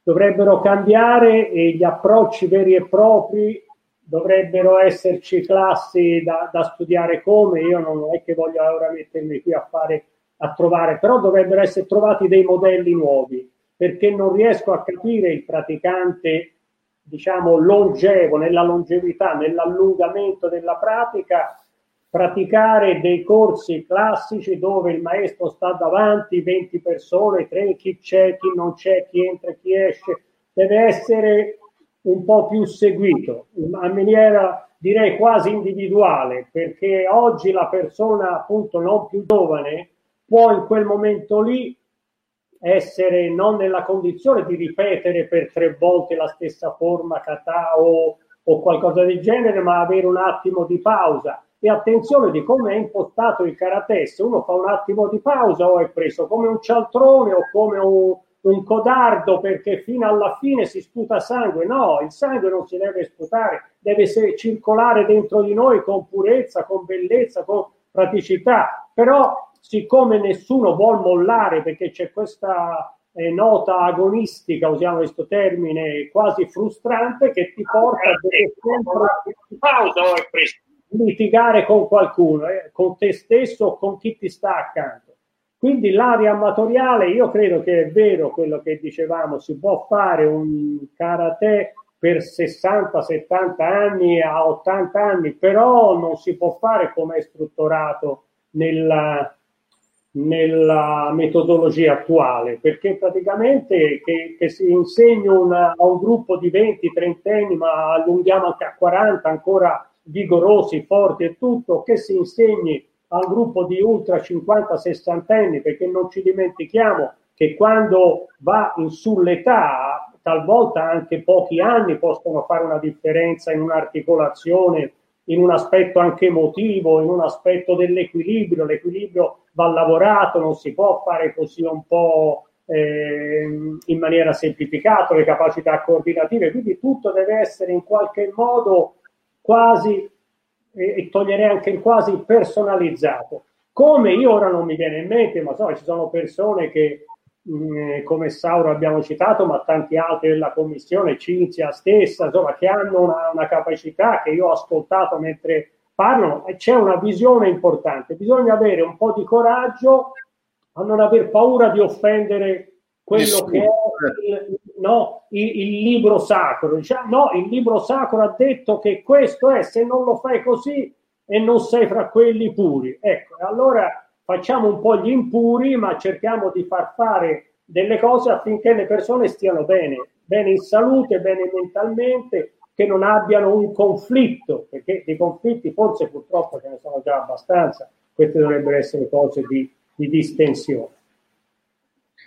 dovrebbero cambiare e gli approcci veri e propri dovrebbero esserci classi da, da, studiare come, io non è che voglio ora mettermi qui a fare a trovare, però dovrebbero essere trovati dei modelli nuovi, perché non riesco a capire il praticante, diciamo, longevo, nella longevità, nell'allungamento della pratica, praticare dei corsi classici dove il maestro sta davanti, 20 persone, 3, chi c'è, chi non c'è, chi entra, chi esce, deve essere un po' più seguito, in maniera direi quasi individuale, perché oggi la persona appunto non più giovane può in quel momento lì essere non nella condizione di ripetere per tre volte la stessa forma kata o, o qualcosa del genere, ma avere un attimo di pausa e attenzione di come è impostato il karate, se uno fa un attimo di pausa o è preso come un cialtrone o come un, un codardo perché fino alla fine si sputa sangue, no, il sangue non si deve sputare, deve circolare dentro di noi con purezza, con bellezza, con praticità, però siccome nessuno vuol mollare perché c'è questa eh, nota agonistica, usiamo questo termine quasi frustrante, che ti porta a pausa o è preso litigare con qualcuno, eh, con te stesso o con chi ti sta accanto. Quindi l'area amatoriale, io credo che è vero quello che dicevamo, si può fare un karate per 60, 70 anni a 80 anni, però non si può fare come è strutturato nella, nella metodologia attuale, perché praticamente che, che si insegni una, a un gruppo di 20-30 anni, ma allunghiamo anche a 40, ancora vigorosi, forti e tutto, che si insegni al gruppo di ultra 50-60 anni, perché non ci dimentichiamo che quando va in sull'età, talvolta anche pochi anni possono fare una differenza in un'articolazione, in un aspetto anche emotivo, in un aspetto dell'equilibrio. L'equilibrio va lavorato, non si può fare così un po' eh, in maniera semplificata, le capacità coordinative, quindi tutto deve essere in qualche modo quasi, eh, e toglierei anche il quasi personalizzato. Come io ora non mi viene in mente, ma so, ci sono persone che, mh, mm, come Sauro abbiamo citato, ma tanti altri della commissione, Cinzia stessa, insomma, che hanno una, una capacità che io ho ascoltato mentre parlano e c'è una visione importante. Bisogna avere un po' di coraggio a non aver paura di offendere quello Nessuno. che è il, no, il, il, libro sacro. Diciamo, no, il libro sacro ha detto che questo è, se non lo fai così e non sei fra quelli puri. Ecco, allora facciamo un po' gli impuri, ma cerchiamo di far fare delle cose affinché le persone stiano bene, bene in salute, bene mentalmente, che non abbiano un conflitto, perché di conflitti forse purtroppo ce ne sono già abbastanza, queste dovrebbero essere cose di, di distensione.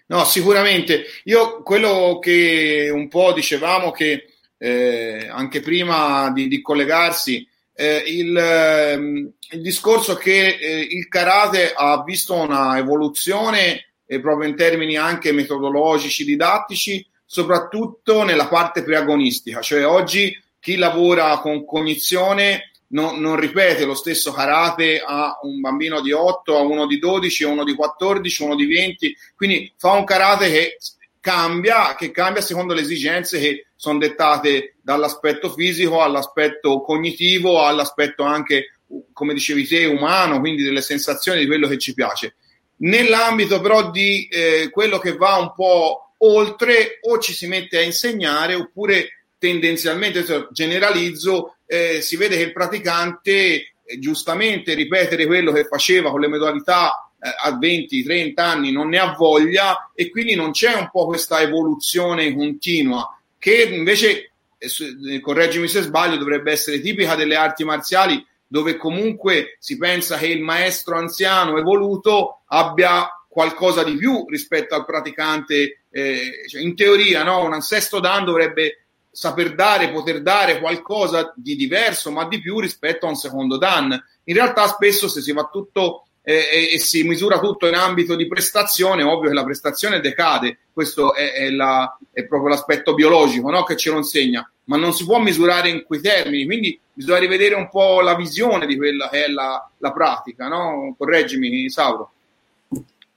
No, sicuramente. Io quello che un po' dicevamo che eh, anche prima di, di collegarsi, eh, il, ehm, il, discorso che eh, il karate ha visto una evoluzione eh, proprio in termini anche metodologici, didattici, soprattutto nella parte preagonistica, cioè oggi chi lavora con cognizione non, non, ripete lo stesso karate a un bambino di 8, a uno di 12, a uno di 14, a uno di 20, quindi fa un karate che cambia, che cambia secondo le esigenze che sono dettate dall'aspetto fisico all'aspetto cognitivo, all'aspetto anche, come dicevi te, umano, quindi delle sensazioni di quello che ci piace. Nell'ambito però di eh, quello che va un po' oltre, o ci si mette a insegnare oppure tendenzialmente, generalizzo, eh, si vede che il praticante eh, giustamente ripetere quello che faceva con le modalità eh, a 20-30 anni non ne ha voglia e quindi non c'è un po' questa evoluzione continua che invece, eh, eh, correggimi se sbaglio, dovrebbe essere tipica delle arti marziali dove comunque si pensa che il maestro anziano evoluto abbia qualcosa di più rispetto al praticante. Eh, cioè in teoria, no? un sesto dan dovrebbe saper dare, poter dare qualcosa di diverso, ma di più rispetto a un secondo Dan. In realtà spesso se si va tutto eh, e, e, si misura tutto in ambito di prestazione, ovvio che la prestazione decade, questo è, è, la, è proprio l'aspetto biologico no? che ce lo insegna, ma non si può misurare in quei termini, quindi bisogna rivedere un po' la visione di quella che è la, la pratica, no? correggimi Sauro.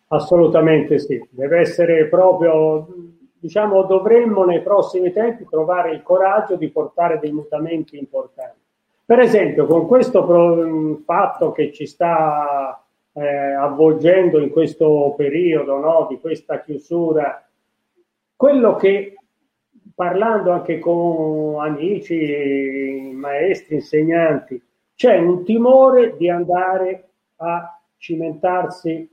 Assolutamente sì, deve essere proprio diciamo, dovremmo nei prossimi tempi trovare il coraggio di portare dei mutamenti importanti. Per esempio, con questo pro- fatto che ci sta eh, avvolgendo in questo periodo no, di questa chiusura, quello che parlando anche con amici, maestri, insegnanti, c'è un timore di andare a cimentarsi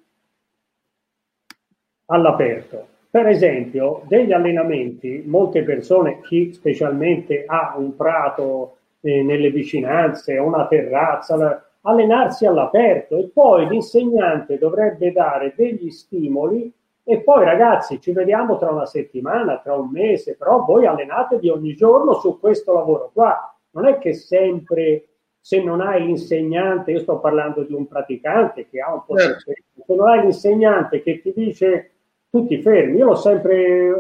all'aperto per esempio, degli allenamenti, molte persone, chi specialmente ha un prato eh, nelle vicinanze, una terrazza, allenarsi all'aperto e poi l'insegnante dovrebbe dare degli stimoli e poi ragazzi ci vediamo tra una settimana, tra un mese, però voi allenatevi ogni giorno su questo lavoro qua. Non è che sempre se non hai l'insegnante, io sto parlando di un praticante che ha un po' certo. di se non hai l'insegnante che ti dice tutti fermi. Io l'ho sempre eh,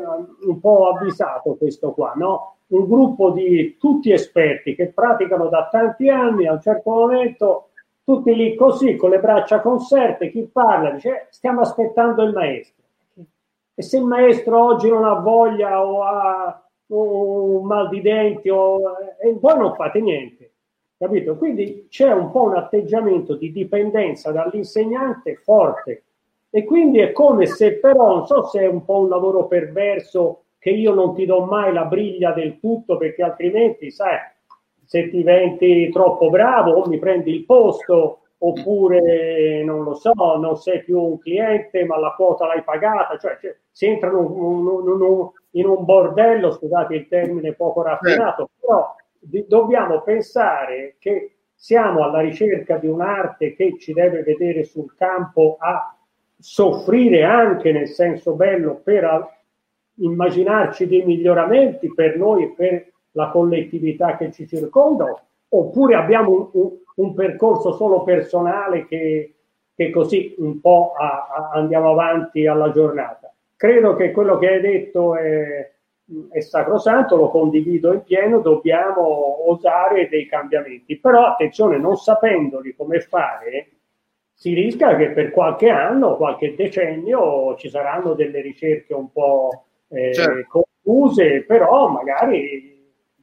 un po' avvisato questo qua, no? Un gruppo di tutti esperti che praticano da tanti anni, a un certo momento tutti lì così, con le braccia conserte, chi parla dice eh, stiamo aspettando il maestro. E se il maestro oggi non ha voglia o ha un mal di denti o, e voi non fate niente, capito? Quindi c'è un po' un atteggiamento di dipendenza dall'insegnante forte e quindi è come se però, non so se è un po' un lavoro perverso che io non ti do mai la briglia del tutto perché altrimenti, sai, se ti diventi troppo bravo o mi prendi il posto oppure non lo so, non sei più un cliente ma la quota l'hai pagata, cioè, cioè si entra in un, in un, bordello, scusate il termine poco raffinato, però di, dobbiamo pensare che siamo alla ricerca di un'arte che ci deve vedere sul campo a soffrire anche nel senso bello per immaginarci dei miglioramenti per noi e per la collettività che ci circonda, oppure abbiamo un, un, un percorso solo personale che, che così un po' a, a andiamo avanti alla giornata. Credo che quello che hai detto è, è sacrosanto, lo condivido in pieno, dobbiamo osare dei cambiamenti, però attenzione, non sapendoli come fare, si rischia che per qualche anno, qualche decennio ci saranno delle ricerche un po' eh, certo. confuse, però magari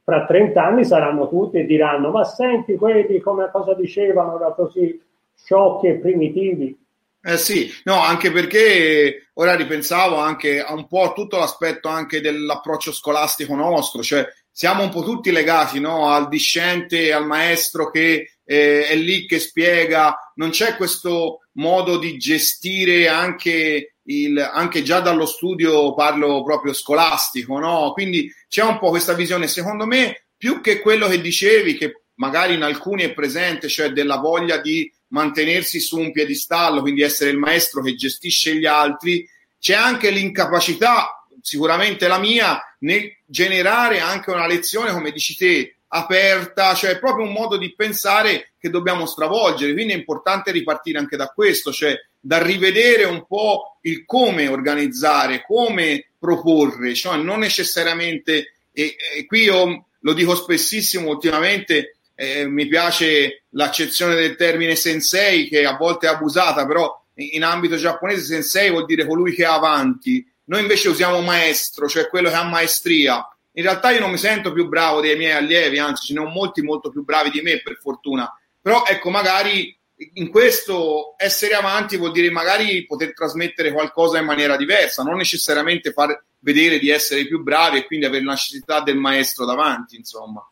fra 30 anni saranno tutti e diranno ma senti quelli come cosa dicevano da così sciocchi e primitivi eh sì, no, anche perché ora ripensavo anche a un po' tutto l'aspetto anche dell'approccio scolastico nostro, cioè siamo un po' tutti legati no? al discente, al maestro che eh, è lì che spiega, non c'è questo modo di gestire anche, il, anche già dallo studio, parlo proprio scolastico, no? quindi c'è un po' questa visione, secondo me, più che quello che dicevi, che magari in alcuni è presente, cioè della voglia di mantenersi su un piedistallo, quindi essere il maestro che gestisce gli altri, c'è anche l'incapacità, sicuramente la mia, nel generare anche una lezione, come dici te, aperta, cioè proprio un modo di pensare che dobbiamo stravolgere. Quindi è importante ripartire anche da questo, cioè da rivedere un po' il come organizzare, come proporre, cioè non necessariamente, e, e qui io lo dico spessissimo ultimamente, eh, mi piace l'accezione del termine sensei che a volte è abusata, però in ambito giapponese sensei vuol dire colui che è avanti. Noi invece usiamo maestro, cioè quello che ha maestria. In realtà io non mi sento più bravo dei miei allievi, anzi ce ne ho molti molto più bravi di me per fortuna. Però ecco, magari in questo essere avanti vuol dire magari poter trasmettere qualcosa in maniera diversa, non necessariamente far vedere di essere più bravi e quindi avere la necessità del maestro davanti, insomma.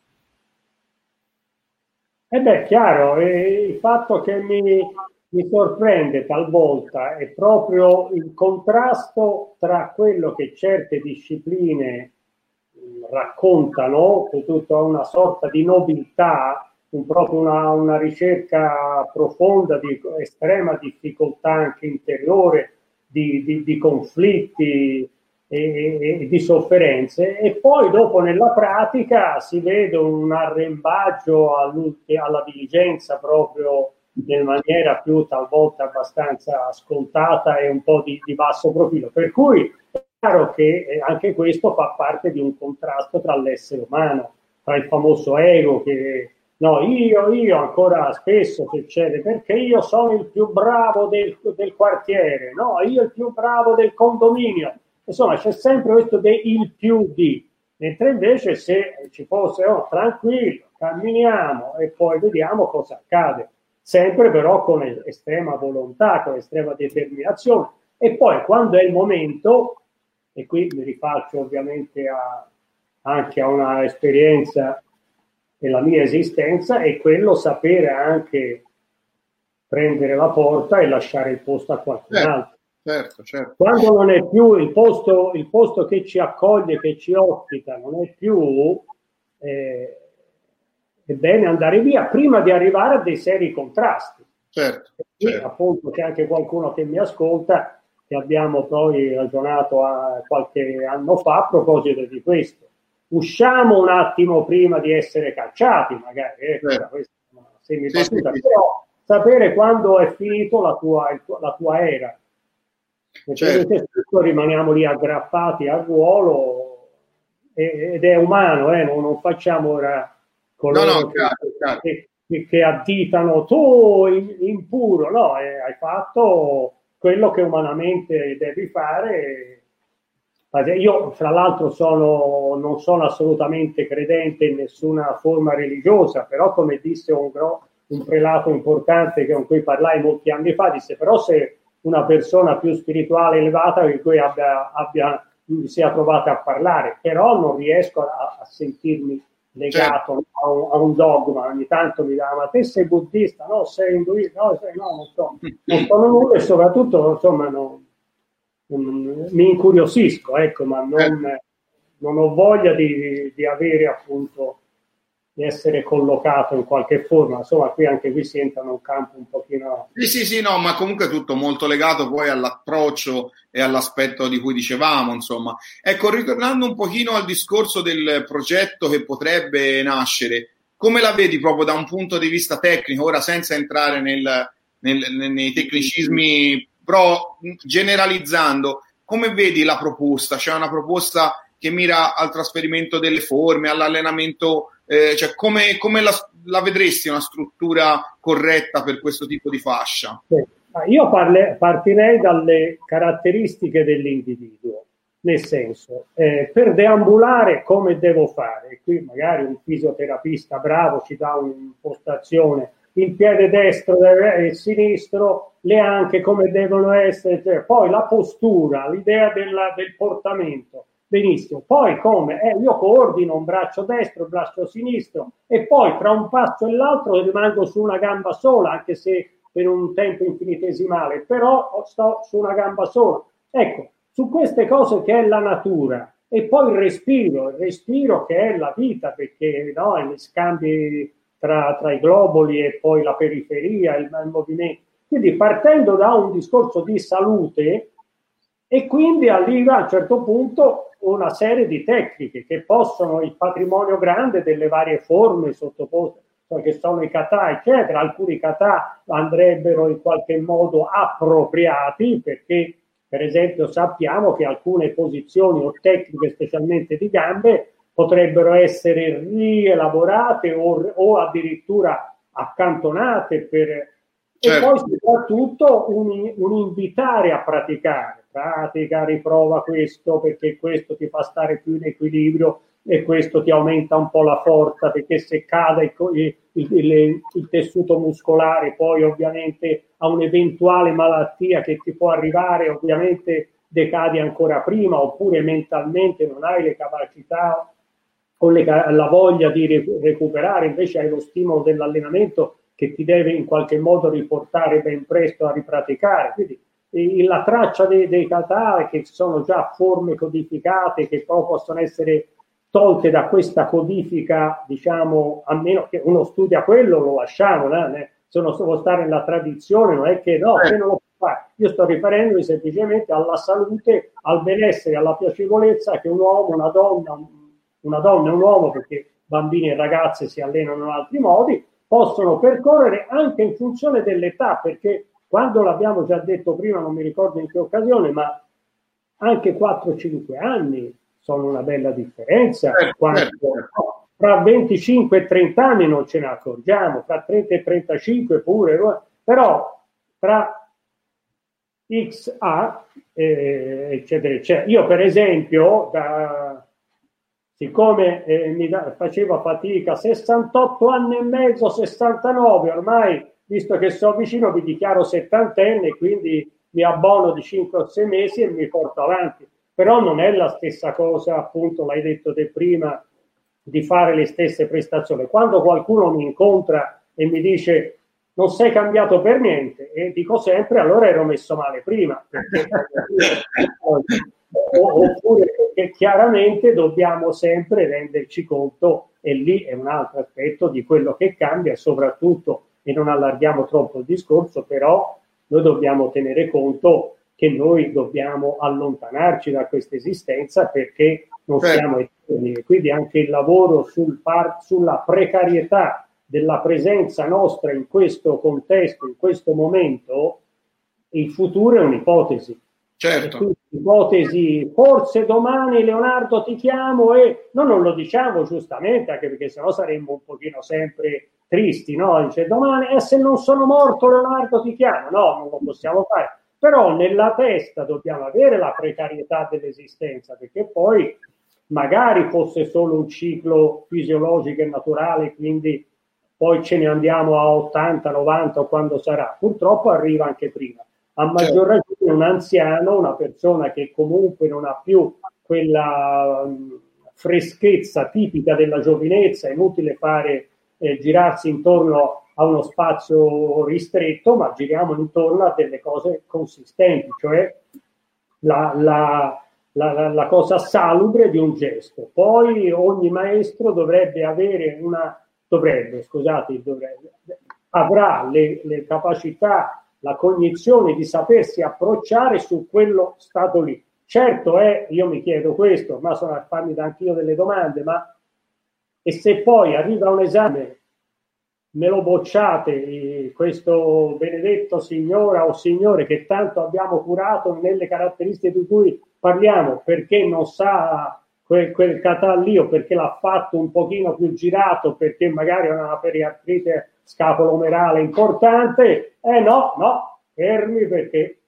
E beh, chiaro, il fatto che mi, mi sorprende talvolta è proprio il contrasto tra quello che certe discipline raccontano, con tutta una sorta di nobiltà, un, proprio una, una, ricerca profonda di estrema difficoltà anche interiore, di, di, di conflitti, e, e, di sofferenze e poi dopo nella pratica si vede un arrembaggio alla diligenza proprio in maniera più talvolta abbastanza scontata e un po' di, di basso profilo. Per cui chiaro che eh, anche questo fa parte di un contrasto tra l'essere umano, tra il famoso ego che no, io, io ancora spesso succede perché io sono il più bravo del, del quartiere, no, io il più bravo del condominio. Insomma, c'è sempre questo del più di, mentre invece se ci fosse oh, tranquillo, camminiamo e poi vediamo cosa accade, sempre però con estrema volontà, con estrema determinazione. E poi quando è il momento, e qui mi rifaccio ovviamente a, anche a una esperienza della mia esistenza, è quello sapere anche prendere la porta e lasciare il posto a qualcun eh. altro. Certo, certo. Quando non è più il posto, il posto che ci accoglie, che ci ospita, non è più, eh, è bene andare via prima di arrivare a dei seri contrasti. Certo, certo. appunto c'è anche qualcuno che mi ascolta, che abbiamo poi ragionato a, qualche anno fa a proposito di questo. Usciamo un attimo prima di essere cacciati, magari, eh, certo. questa è una semibattuta, sì, sì, però sapere quando è finito la tua, la tua era Certo. rimaniamo lì aggrappati al ruolo ed è umano, eh? non, non, facciamo ora coloro no, no, chiaro. Che, che, che, additano tu impuro, no, eh, hai fatto quello che umanamente devi fare. Io, fra l'altro, sono, non sono assolutamente credente in nessuna forma religiosa, però, come disse un, un prelato importante con cui parlai molti anni fa, disse: Però se una persona più spirituale elevata con cui abbia, abbia, sia trovata a parlare, però non riesco a, a sentirmi legato certo. a, un, a, un, dogma, ogni tanto mi dà, ma te sei buddista, no, sei induista, no, sei, no, non so, non sono nulla e soprattutto, insomma, non, non, mi incuriosisco, ecco, ma non, non ho voglia di, di avere appunto di essere collocato in qualche forma. Insomma, qui anche qui si entra in un campo un pochino. Sì, sì, sì, no, ma comunque tutto molto legato poi all'approccio e all'aspetto di cui dicevamo, insomma. Ecco, ritornando un pochino al discorso del progetto che potrebbe nascere, come la vedi proprio da un punto di vista tecnico, ora senza entrare nel, nel, nei tecnicismi, però generalizzando, come vedi la proposta? C'è una proposta che mira al trasferimento delle forme, all'allenamento eh, cioè come, come la, la, vedresti una struttura corretta per questo tipo di fascia? Io parle, partirei dalle caratteristiche dell'individuo, nel senso, eh, per deambulare come devo fare? Qui magari un fisioterapista bravo ci dà un'impostazione, il piede destro e il sinistro, le anche come devono essere, cioè, poi la postura, l'idea della, del portamento Benissimo. Poi come? Eh, io coordino un braccio destro, un braccio sinistro e poi tra un passo e l'altro rimango su una gamba sola, anche se per un tempo infinitesimale, però sto su una gamba sola. Ecco, su queste cose che è la natura e poi il respiro, il respiro che è la vita, perché no, gli scambi tra, tra, i globuli e poi la periferia, il, il movimento. Quindi partendo da un discorso di salute e quindi arriva a un certo punto una serie di tecniche che possono il patrimonio grande delle varie forme sottoposte che sono i kata, eccetera. Alcuni kata andrebbero in qualche modo appropriati perché, per esempio, sappiamo che alcune posizioni o tecniche, specialmente di gambe, potrebbero essere rielaborate o, o addirittura accantonate per, certo. e poi soprattutto un, un invitare a praticare pratica, riprova questo perché questo ti fa stare più in equilibrio e questo ti aumenta un po' la forza perché se cade il, il, il, il tessuto muscolare poi ovviamente a un'eventuale malattia che ti può arrivare ovviamente decadi ancora prima oppure mentalmente non hai le capacità o le, la voglia di recuperare invece hai lo stimolo dell'allenamento che ti deve in qualche modo riportare ben presto a ripraticare. Quindi la traccia dei, dei kata che sono già forme codificate che poi possono essere tolte da questa codifica, diciamo, a meno che uno studia quello, lo lasciamo, né? se uno vuole stare nella tradizione, non è che no, che non lo può fare. Io sto riferendomi semplicemente alla salute, al benessere, alla piacevolezza che un uomo, una donna, una donna e un uomo, perché bambini e ragazze si allenano in altri modi, possono percorrere anche in funzione dell'età, perché quando l'abbiamo già detto prima, non mi ricordo in che occasione, ma anche 4-5 anni sono una bella differenza. Eh, quando, eh. Fra 25 e 30 anni non ce ne accorgiamo, fra 30 e 35 pure, però tra XA, eh, eccetera, eccetera. Io per esempio, da, siccome eh, mi da, facevo fatica, 68 anni e mezzo, 69, ormai visto che sono vicino mi dichiaro settantenne, quindi mi abbono di 5 o 6 mesi e mi porto avanti. Però non è la stessa cosa, appunto, l'hai detto te prima, di fare le stesse prestazioni. Quando qualcuno mi incontra e mi dice non sei cambiato per niente, e dico sempre allora ero messo male prima. Oppure che chiaramente dobbiamo sempre renderci conto, e lì è un altro aspetto di quello che cambia, soprattutto e non allarghiamo troppo il discorso, però noi dobbiamo tenere conto che noi dobbiamo allontanarci da questa esistenza perché non certo. siamo eterni. Quindi anche il lavoro sul par- sulla precarietà della presenza nostra in questo contesto, in questo momento, il futuro è un'ipotesi. Certo. Ipotesi, forse domani Leonardo ti chiamo e noi non lo diciamo giustamente, anche perché sennò saremmo un pochino sempre tristi, no? Dice domani, e eh, se non sono morto Leonardo ti chiama, no, non lo possiamo fare. Però nella testa dobbiamo avere la precarietà dell'esistenza, perché poi magari fosse solo un ciclo fisiologico e naturale, quindi poi ce ne andiamo a 80, 90 o quando sarà. Purtroppo arriva anche prima. A maggior certo. ragione un anziano, una persona che comunque non ha più quella freschezza tipica della giovinezza, è inutile fare, eh, girarsi intorno a uno spazio ristretto, ma giriamo intorno a delle cose consistenti, cioè la, la, la, la, cosa salubre di un gesto. Poi ogni maestro dovrebbe avere una, dovrebbe, scusate, dovrebbe, avrà le, le capacità, la cognizione di sapersi approcciare su quello stato lì. Certo è, io mi chiedo questo, ma sono a farmi anch'io delle domande, ma e se poi arriva un esame, me lo bocciate, questo benedetto signora o signore che tanto abbiamo curato nelle caratteristiche di cui parliamo, perché non sa quel, quel catallio, perché l'ha fatto un pochino più girato, perché magari ha una periartrite scapolomerale importante, eh no, no, fermi perché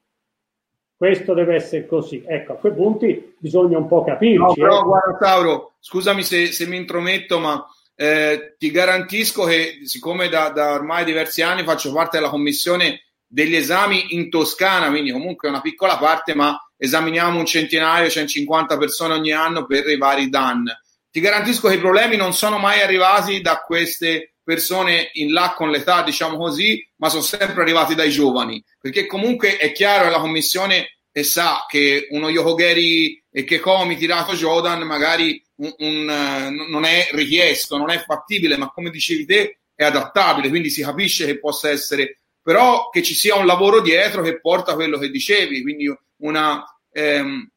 questo deve essere così. Ecco, a quei punti bisogna un po' capirci. No, però eh. guarda Tauro, scusami se, se mi intrometto, ma eh, ti garantisco che siccome da, da, ormai diversi anni faccio parte della commissione degli esami in Toscana, quindi comunque una piccola parte, ma esaminiamo un centinaio, 150 persone ogni anno per i vari DAN. Ti garantisco che i problemi non sono mai arrivati da queste persone in là con l'età, diciamo così, ma sono sempre arrivati dai giovani, perché comunque è chiaro la commissione sa che uno Yohogeri e che Komi tirato Jordan magari un, un, uh, non è richiesto, non è fattibile, ma come dicevi te è adattabile, quindi si capisce che possa essere, però che ci sia un lavoro dietro che porta a quello che dicevi, quindi una ehm,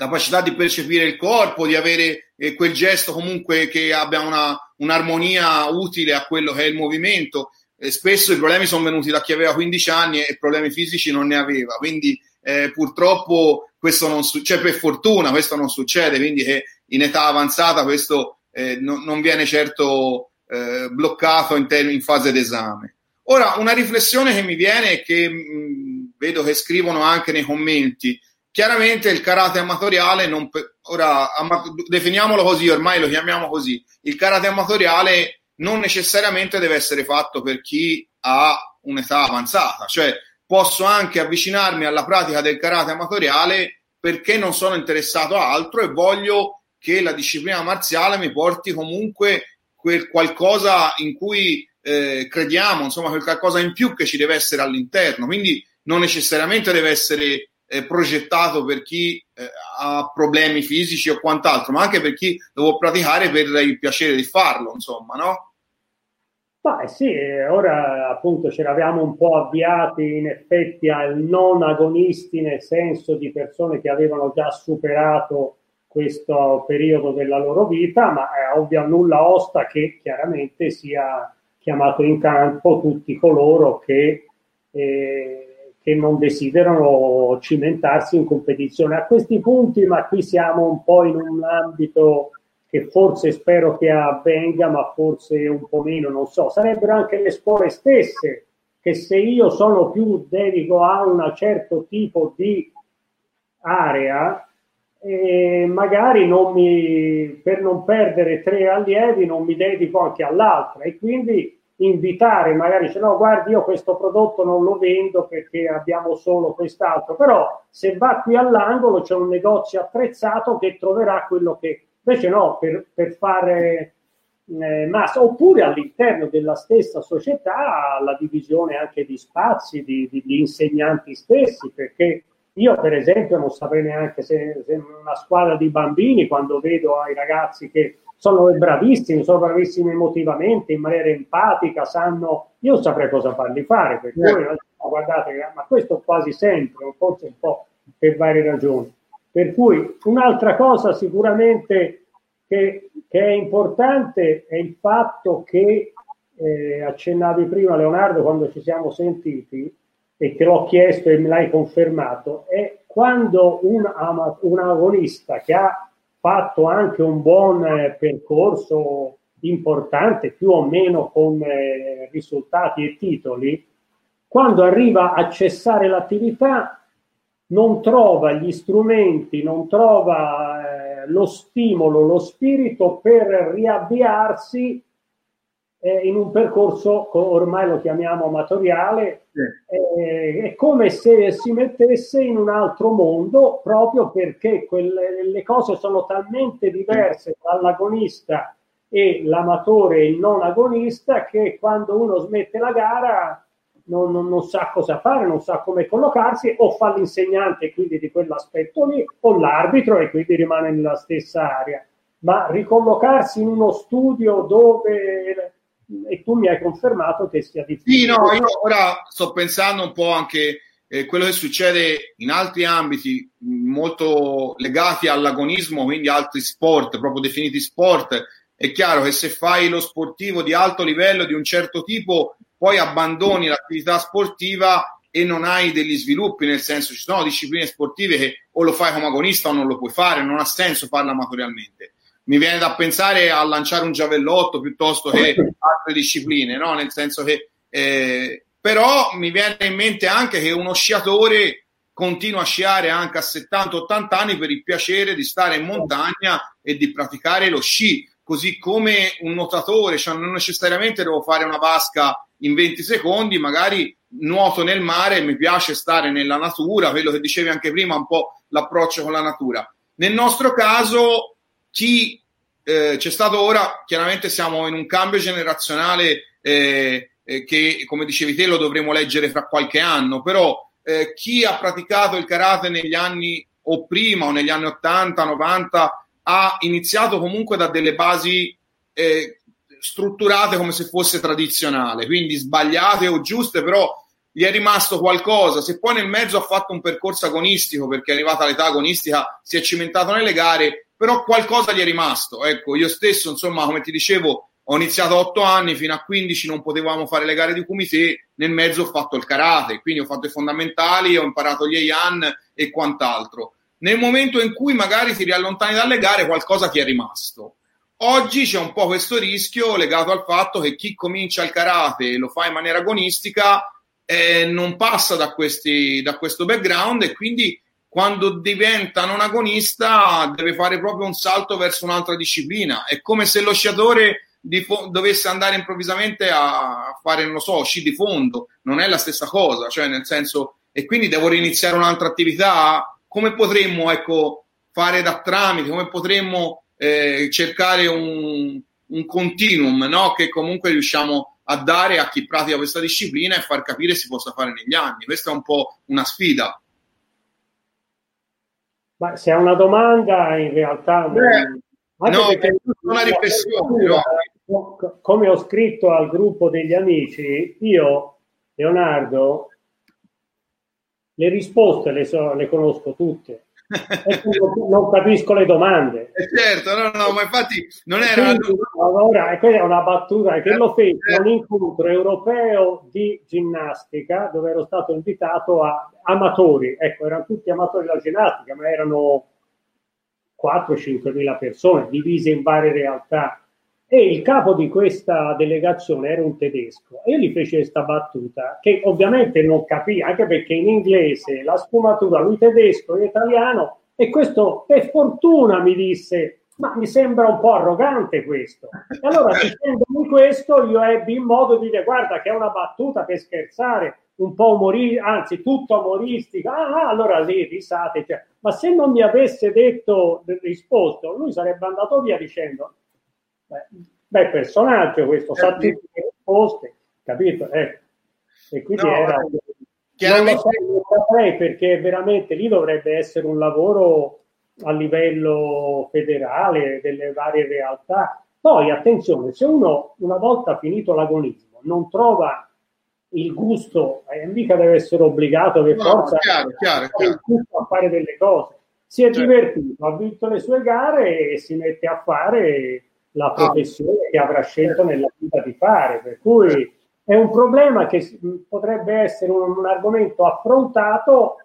capacità di percepire il corpo, di avere eh, quel gesto comunque che abbia una, un'armonia utile a quello che è il movimento. Eh, spesso i problemi sono venuti da chi aveva 15 anni e problemi fisici non ne aveva, quindi eh, purtroppo questo non succede, cioè per fortuna questo non succede, quindi che in età avanzata questo eh, no, non viene certo eh, bloccato in, te- in fase d'esame. Ora, una riflessione che mi viene e che mh, vedo che scrivono anche nei commenti, chiaramente il karate amatoriale, non ora ama- definiamolo così, ormai lo chiamiamo così, il karate amatoriale non necessariamente deve essere fatto per chi ha un'età avanzata, cioè posso anche avvicinarmi alla pratica del karate amatoriale perché non sono interessato a altro e voglio che la disciplina marziale mi porti comunque quel qualcosa in cui eh, crediamo, insomma, quel qualcosa in più che ci deve essere all'interno. Quindi non necessariamente deve essere eh, progettato per chi eh, ha problemi fisici o quant'altro, ma anche per chi lo vuole praticare per il piacere di farlo, insomma, no? Beh sì, ora appunto ci eravamo un po' avviati in effetti al non agonisti nel senso di persone che avevano già superato questo periodo della loro vita, ma è ovvio nulla osta che chiaramente sia chiamato in campo tutti coloro che, eh, che non desiderano cimentarsi in competizione. A questi punti, ma qui siamo un po' in un ambito che forse spero che avvenga, ma forse un po' meno, non so. Sarebbero anche le scuole stesse che se io sono più dedico a un certo tipo di area, eh, magari non mi, per non perdere tre allievi non mi dedico anche all'altra e quindi invitare magari dice no guardi io questo prodotto non lo vendo perché abbiamo solo quest'altro. Però se va qui all'angolo c'è un negozio attrezzato che troverà quello che Invece no, per, per fare eh, massa, oppure all'interno della stessa società la divisione anche di spazi, di, di, di, insegnanti stessi, perché io per esempio non saprei neanche se, se una squadra di bambini, quando vedo ai ragazzi che sono bravissimi, sono bravissimi emotivamente, in maniera empatica, sanno, io saprei cosa farli fare, perché yeah. no, guardate, ma questo quasi sempre, forse un po' per varie ragioni. Per cui un'altra cosa sicuramente che, che è importante è il fatto che eh, accennavi prima Leonardo quando ci siamo sentiti e che l'ho chiesto e me l'hai confermato, è quando un, un agonista che ha fatto anche un buon eh, percorso importante, più o meno con eh, risultati e titoli, quando arriva a cessare l'attività non trova gli strumenti, non trova eh, lo stimolo, lo spirito per riavviarsi eh, in un percorso, ormai lo chiamiamo amatoriale, eh, è come se si mettesse in un altro mondo proprio perché quelle, le cose sono talmente diverse tra l'agonista e l'amatore e il non agonista che quando uno smette la gara non, non, non, sa cosa fare, non sa come collocarsi, o fa l'insegnante quindi di quell'aspetto lì, o l'arbitro e quindi rimane nella stessa area. Ma ricollocarsi in uno studio dove e tu mi hai confermato che sia difficile. Sì, no, io ora sto pensando un po' anche eh, quello che succede in altri ambiti molto legati all'agonismo, quindi altri sport, proprio definiti sport. È chiaro che se fai lo sportivo di alto livello di un certo tipo, poi abbandoni l'attività sportiva e non hai degli sviluppi, nel senso ci sono discipline sportive che o lo fai come agonista o non lo puoi fare, non ha senso farla amatorialmente mi viene da pensare a lanciare un giavellotto piuttosto che altre discipline, no? Nel senso che eh, però mi viene in mente anche che uno sciatore continua a sciare anche a 70-80 anni per il piacere di stare in montagna e di praticare lo sci, così come un nuotatore, cioè non necessariamente devo fare una vasca in 20 secondi, magari nuoto nel mare e mi piace stare nella natura, quello che dicevi anche prima, un po' l'approccio con la natura. Nel nostro caso chi eh, c'è stato ora, chiaramente siamo in un cambio generazionale eh, eh, che, come dicevi te, lo dovremo leggere fra qualche anno, però eh, chi ha praticato il karate negli anni o prima o negli anni 80, 90 ha iniziato comunque da delle basi eh, strutturate come se fosse tradizionale, quindi sbagliate o giuste, però gli è rimasto qualcosa. Se poi nel mezzo ha fatto un percorso agonistico perché è arrivata all'età agonistica, si è cimentato nelle gare, però qualcosa gli è rimasto. Ecco, io stesso, insomma, come ti dicevo, ho iniziato a 8 anni, fino a 15 non potevamo fare le gare di kumite, nel mezzo ho fatto il karate, quindi ho fatto i fondamentali, ho imparato gli Eian e quant'altro. Nel momento in cui magari ti riallontani dalle gare, qualcosa ti è rimasto. Oggi c'è un po' questo rischio legato al fatto che chi comincia il karate e lo fa in maniera agonistica eh, non passa da, questi, da questo background e quindi quando diventa non agonista deve fare proprio un salto verso un'altra disciplina. È come se lo sciatore fo- dovesse andare improvvisamente a fare, non lo so, sci di fondo. Non è la stessa cosa, cioè nel senso, e quindi devo riniziare un'altra attività. Come potremmo, ecco, fare da tramite? Come potremmo eh, cercare un, un continuum, no? Che comunque riusciamo a dare a chi pratica questa disciplina e far capire si possa fare negli anni. Questa è un po' una sfida. Ma se è una domanda, in realtà... Beh, no, è una riflessione. No. Come ho scritto al gruppo degli amici, io, Leonardo, le risposte le, so, le conosco tutte non capisco le domande. Eh certo, no, no, ma infatti non era... Quindi, allora, quella è una battuta che lo fece un incontro europeo di ginnastica dove ero stato invitato a amatori, ecco, erano tutti amatori della ginnastica, ma erano 4-5 mila persone divise in varie realtà e il capo di questa delegazione era un tedesco. E io gli fece questa battuta che ovviamente non capì anche perché in inglese la sfumatura lui tedesco io italiano e questo per fortuna mi disse ma mi sembra un po' arrogante questo e allora dicendomi questo io ebbi in modo di dire guarda che è una battuta per scherzare un po' umoristica anzi tutta umoristica ah, ah allora sì risate cioè. ma se non mi avesse detto risposto lui sarebbe andato via dicendo beh, personaggio questo, sa tutte le risposte, capito? Eh. E quindi no, era... Chiaramente... Non lo saprei perché veramente lì dovrebbe essere un lavoro a livello federale delle varie realtà. Poi attenzione, se uno una volta finito l'agonismo non trova il gusto, eh, mica deve essere obbligato per no, forza chiaro, chiaro, chiaro. a fare delle cose. Si è certo. divertito, ha vinto le sue gare e si mette a fare la ah. professione che avrà scelto nella vita di fare. Per cui è un problema che potrebbe essere un, un argomento affrontato,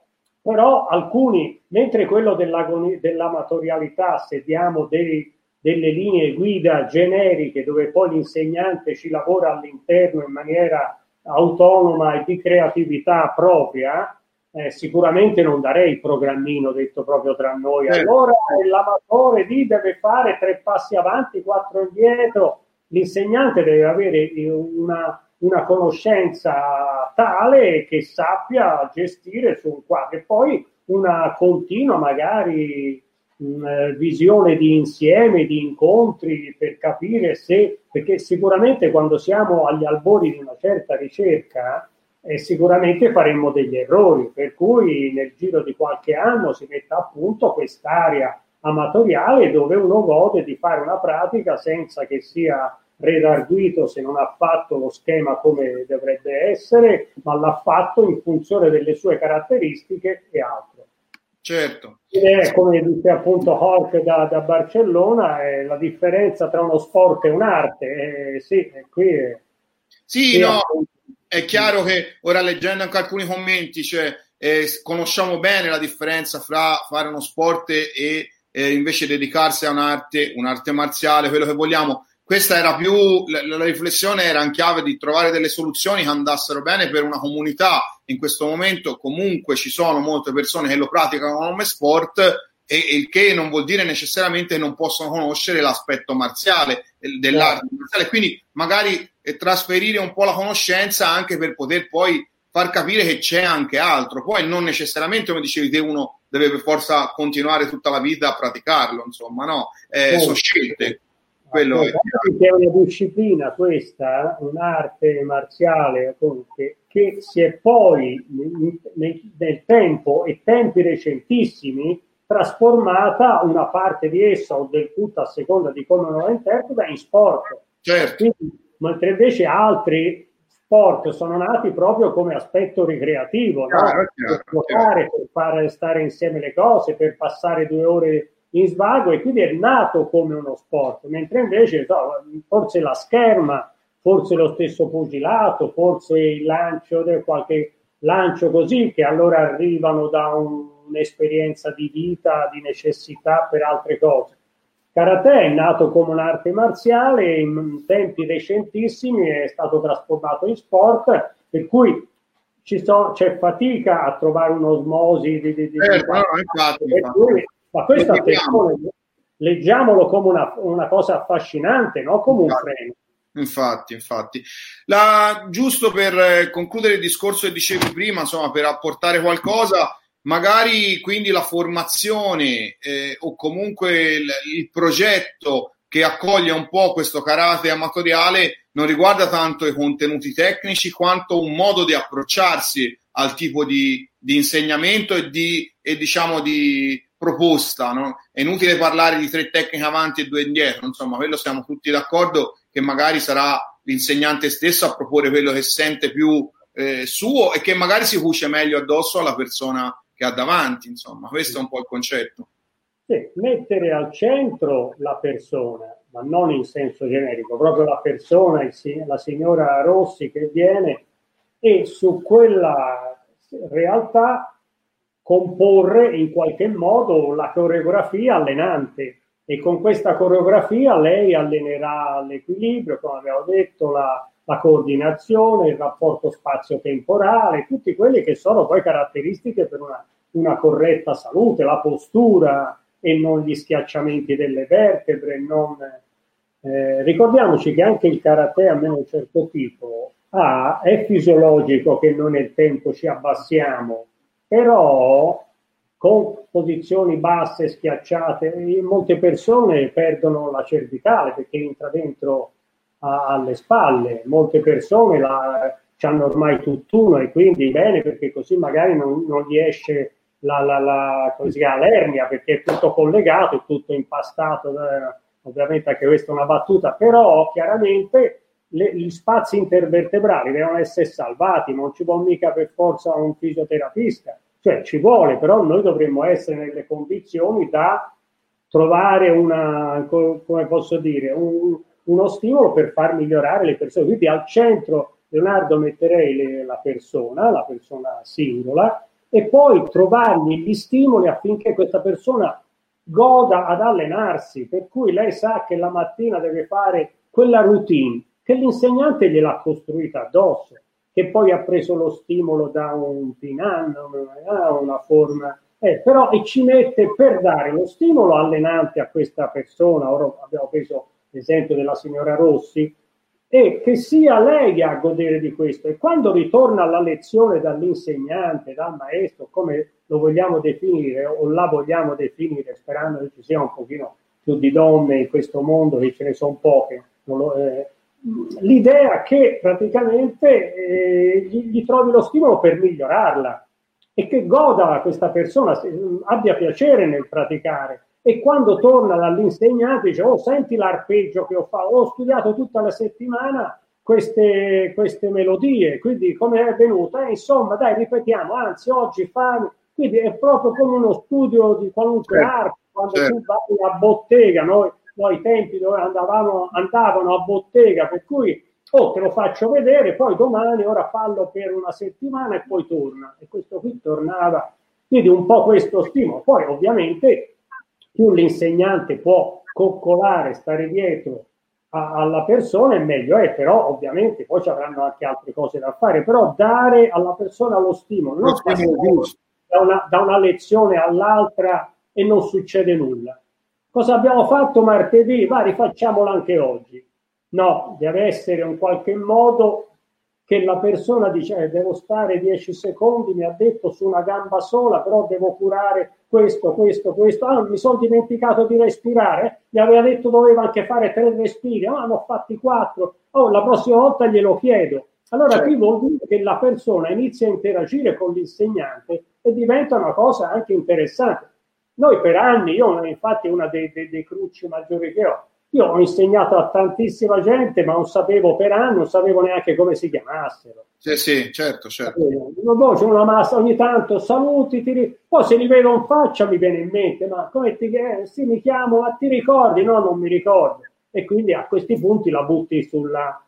però alcuni, mentre quello dell'amatorialità, se diamo dei, delle linee guida generiche dove poi l'insegnante ci lavora all'interno in maniera autonoma e di creatività propria, eh, sicuramente non darei il programmino detto proprio tra noi. Eh. Allora l'amatore lì deve fare tre passi avanti, quattro indietro. l'insegnante deve avere una, una conoscenza tale che sappia gestire su un quadro e poi una continua magari mh, eh, visione di insieme, di incontri per capire se, perché sicuramente quando siamo agli albori di una certa ricerca eh, sicuramente faremmo degli errori, per cui nel giro di qualche anno si metta a punto quest'area amatoriale dove uno gode di fare una pratica senza che sia redarguito se non ha fatto lo schema come dovrebbe essere, ma l'ha fatto in funzione delle sue caratteristiche e altro. Certo. È come dice appunto Hork da, da Barcellona, è la differenza tra uno sport e un'arte. Eh, sì, qui è, sì, no, è chiaro che ora leggendo anche alcuni commenti, cioè, eh, conosciamo bene la differenza fra fare uno sport e eh, invece dedicarsi a un'arte, un'arte marziale, quello che vogliamo questa era più la, la, riflessione era in chiave di trovare delle soluzioni che andassero bene per una comunità. In questo momento comunque ci sono molte persone che lo praticano come sport e il che non vuol dire necessariamente non possono conoscere l'aspetto marziale dell'arte marziale, quindi magari eh, trasferire un po' la conoscenza anche per poter poi far capire che c'è anche altro. Poi non necessariamente, come dicevi te, uno deve per forza continuare tutta la vita a praticarlo, insomma, no, eh, sono scelte. Quello è, è una disciplina questa, un'arte marziale che, che si è poi nel, nel, tempo e tempi recentissimi trasformata una parte di essa o del tutto a seconda di come la interpreta in sport. Certo. Quindi, mentre invece altri sport sono nati proprio come aspetto ricreativo, no? chiaro, chiaro, per giocare, per far stare insieme le cose, per passare due ore in svago e quindi è nato come uno sport, mentre invece no, forse la scherma, forse lo stesso pugilato, forse il lancio, qualche lancio così, che allora arrivano da un, un'esperienza di vita, di necessità per altre cose. Karate è nato come un'arte marziale, in tempi recentissimi è stato trasformato in sport, per cui so, c'è fatica a trovare un'osmosi di, di, di, eh, no, infatti, infatti. Ma questo attenzione, leggiamolo come una, una, cosa affascinante, non come un freno. Infatti, infatti. La, giusto per eh, concludere il discorso che dicevi prima, insomma, per apportare qualcosa, magari quindi la formazione eh, o comunque il, il, progetto che accoglie un po' questo karate amatoriale non riguarda tanto i contenuti tecnici quanto un modo di approcciarsi al tipo di, di insegnamento e di, e diciamo di, proposta, no? È inutile parlare di tre tecniche avanti e due indietro, insomma, quello siamo tutti d'accordo che magari sarà l'insegnante stesso a proporre quello che sente più eh, suo e che magari si cuce meglio addosso alla persona che ha davanti, insomma, questo è un po' il concetto. Sì, mettere al centro la persona, ma non in senso generico, proprio la persona, il, la signora Rossi che viene e su quella realtà comporre in qualche modo la coreografia allenante e con questa coreografia lei allenerà l'equilibrio, come abbiamo detto, la, la coordinazione, il rapporto spazio-temporale, tutte quelle che sono poi caratteristiche per una, una corretta salute, la postura e non gli schiacciamenti delle vertebre. Non, eh, ricordiamoci che anche il karate, almeno un certo tipo, ha, è fisiologico che noi nel tempo ci abbassiamo però con posizioni basse, schiacciate, molte persone perdono la cervicale perché entra dentro a, alle spalle, molte persone la, hanno ormai tutt'uno e quindi bene perché così magari non, non gli esce la, la, la chiama, l'ernia perché è tutto collegato, è tutto impastato, eh, ovviamente anche questa è una battuta, però chiaramente le, gli spazi intervertebrali devono essere salvati, non ci vuole mica per forza un fisioterapista, cioè ci vuole, però noi dovremmo essere nelle condizioni da trovare una, come posso dire, un, uno stimolo per far migliorare le persone. Quindi al centro, Leonardo, metterei le, la persona, la persona singola, e poi trovargli gli stimoli affinché questa persona goda ad allenarsi, per cui lei sa che la mattina deve fare quella routine che l'insegnante gliel'ha costruita addosso, che poi ha preso lo stimolo da un pinan, una, una forma, eh, però e ci mette per dare lo stimolo allenante a questa persona, ora abbiamo preso l'esempio della signora Rossi, e che sia lei a godere di questo. E quando ritorna alla lezione dall'insegnante, dal maestro, come lo vogliamo definire o la vogliamo definire, sperando che ci sia un pochino più di donne in questo mondo, che ce ne sono poche, lo, eh, l'idea che praticamente eh, gli, gli, trovi lo stimolo per migliorarla e che goda questa persona, abbia piacere nel praticare e quando torna dall'insegnante dice oh senti l'arpeggio che ho fatto, ho studiato tutta la settimana queste, queste melodie, quindi come è venuta? Eh, insomma dai ripetiamo, anzi oggi fa... Quindi è proprio come uno studio di qualunque certo, arte, quando certo. tu vai a bottega, noi, noi tempi dove andavamo, andavano a bottega, per cui oh te lo faccio vedere, poi domani ora fallo per una settimana e poi torna. E questo qui tornava, quindi un po' questo stimolo. Poi ovviamente più l'insegnante può coccolare, stare dietro a, alla persona, meglio è, però ovviamente poi ci avranno anche altre cose da fare, però dare alla persona lo stimolo, non da una, da una lezione all'altra e non succede nulla. Cosa abbiamo fatto martedì? Va, rifacciamolo anche oggi. No, deve essere in qualche modo che la persona dice eh, devo stare 10 secondi, mi ha detto su una gamba sola, però devo curare questo, questo, questo. Ah, mi sono dimenticato di respirare, mi aveva detto doveva anche fare tre respiri, ah, ne ho fatti quattro, oh, la prossima volta glielo chiedo. Allora certo. qui vuol dire che la persona inizia a interagire con l'insegnante e diventa una cosa anche interessante. Noi per anni, io infatti una dei, dei, dei cruci maggiori che ho, io ho insegnato a tantissima gente, ma non sapevo per anni, non sapevo neanche come si chiamassero. Sì, sì, certo, certo. C'è una massa ogni tanto, saluti, ti... poi se li vedo in faccia mi viene in mente, ma come ti eh, sì, mi chiamo, ma ti ricordi? No, non mi ricordo. E quindi a questi punti la butti sulla,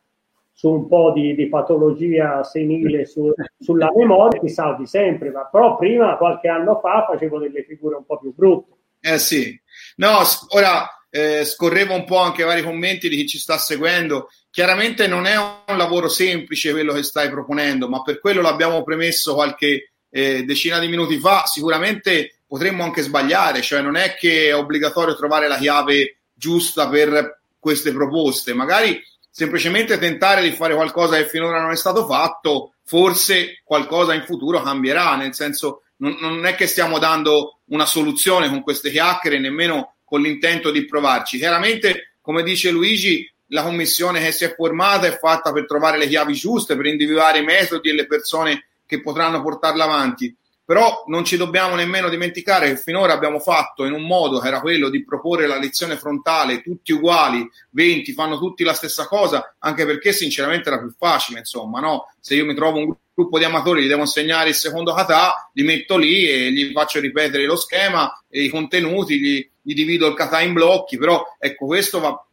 su un po' di, di patologia senile su, sulla memoria, ti salvi sempre, ma però prima, qualche anno fa, facevo delle figure un po' più brutte. Eh sì, no, ora eh, scorrevo un po' anche vari commenti di chi ci sta seguendo. Chiaramente non è un lavoro semplice quello che stai proponendo, ma per quello l'abbiamo premesso qualche eh, decina di minuti fa. Sicuramente potremmo anche sbagliare, cioè non è che è obbligatorio trovare la chiave giusta per queste proposte, magari semplicemente tentare di fare qualcosa che finora non è stato fatto, forse qualcosa in futuro cambierà, nel senso non, non è che stiamo dando una soluzione con queste chiacchiere, nemmeno con l'intento di provarci. Chiaramente, come dice Luigi, la commissione che si è formata è fatta per trovare le chiavi giuste, per individuare i metodi e le persone che potranno portarla avanti. Però non ci dobbiamo nemmeno dimenticare che finora abbiamo fatto in un modo che era quello di proporre la lezione frontale, tutti uguali, 20 fanno tutti la stessa cosa, anche perché sinceramente era più facile, insomma, no? Se io mi trovo un gruppo di amatori, gli devo insegnare il secondo kata, li metto lì e gli faccio ripetere lo schema e i contenuti, gli, gli divido il kata in blocchi, però ecco questo va,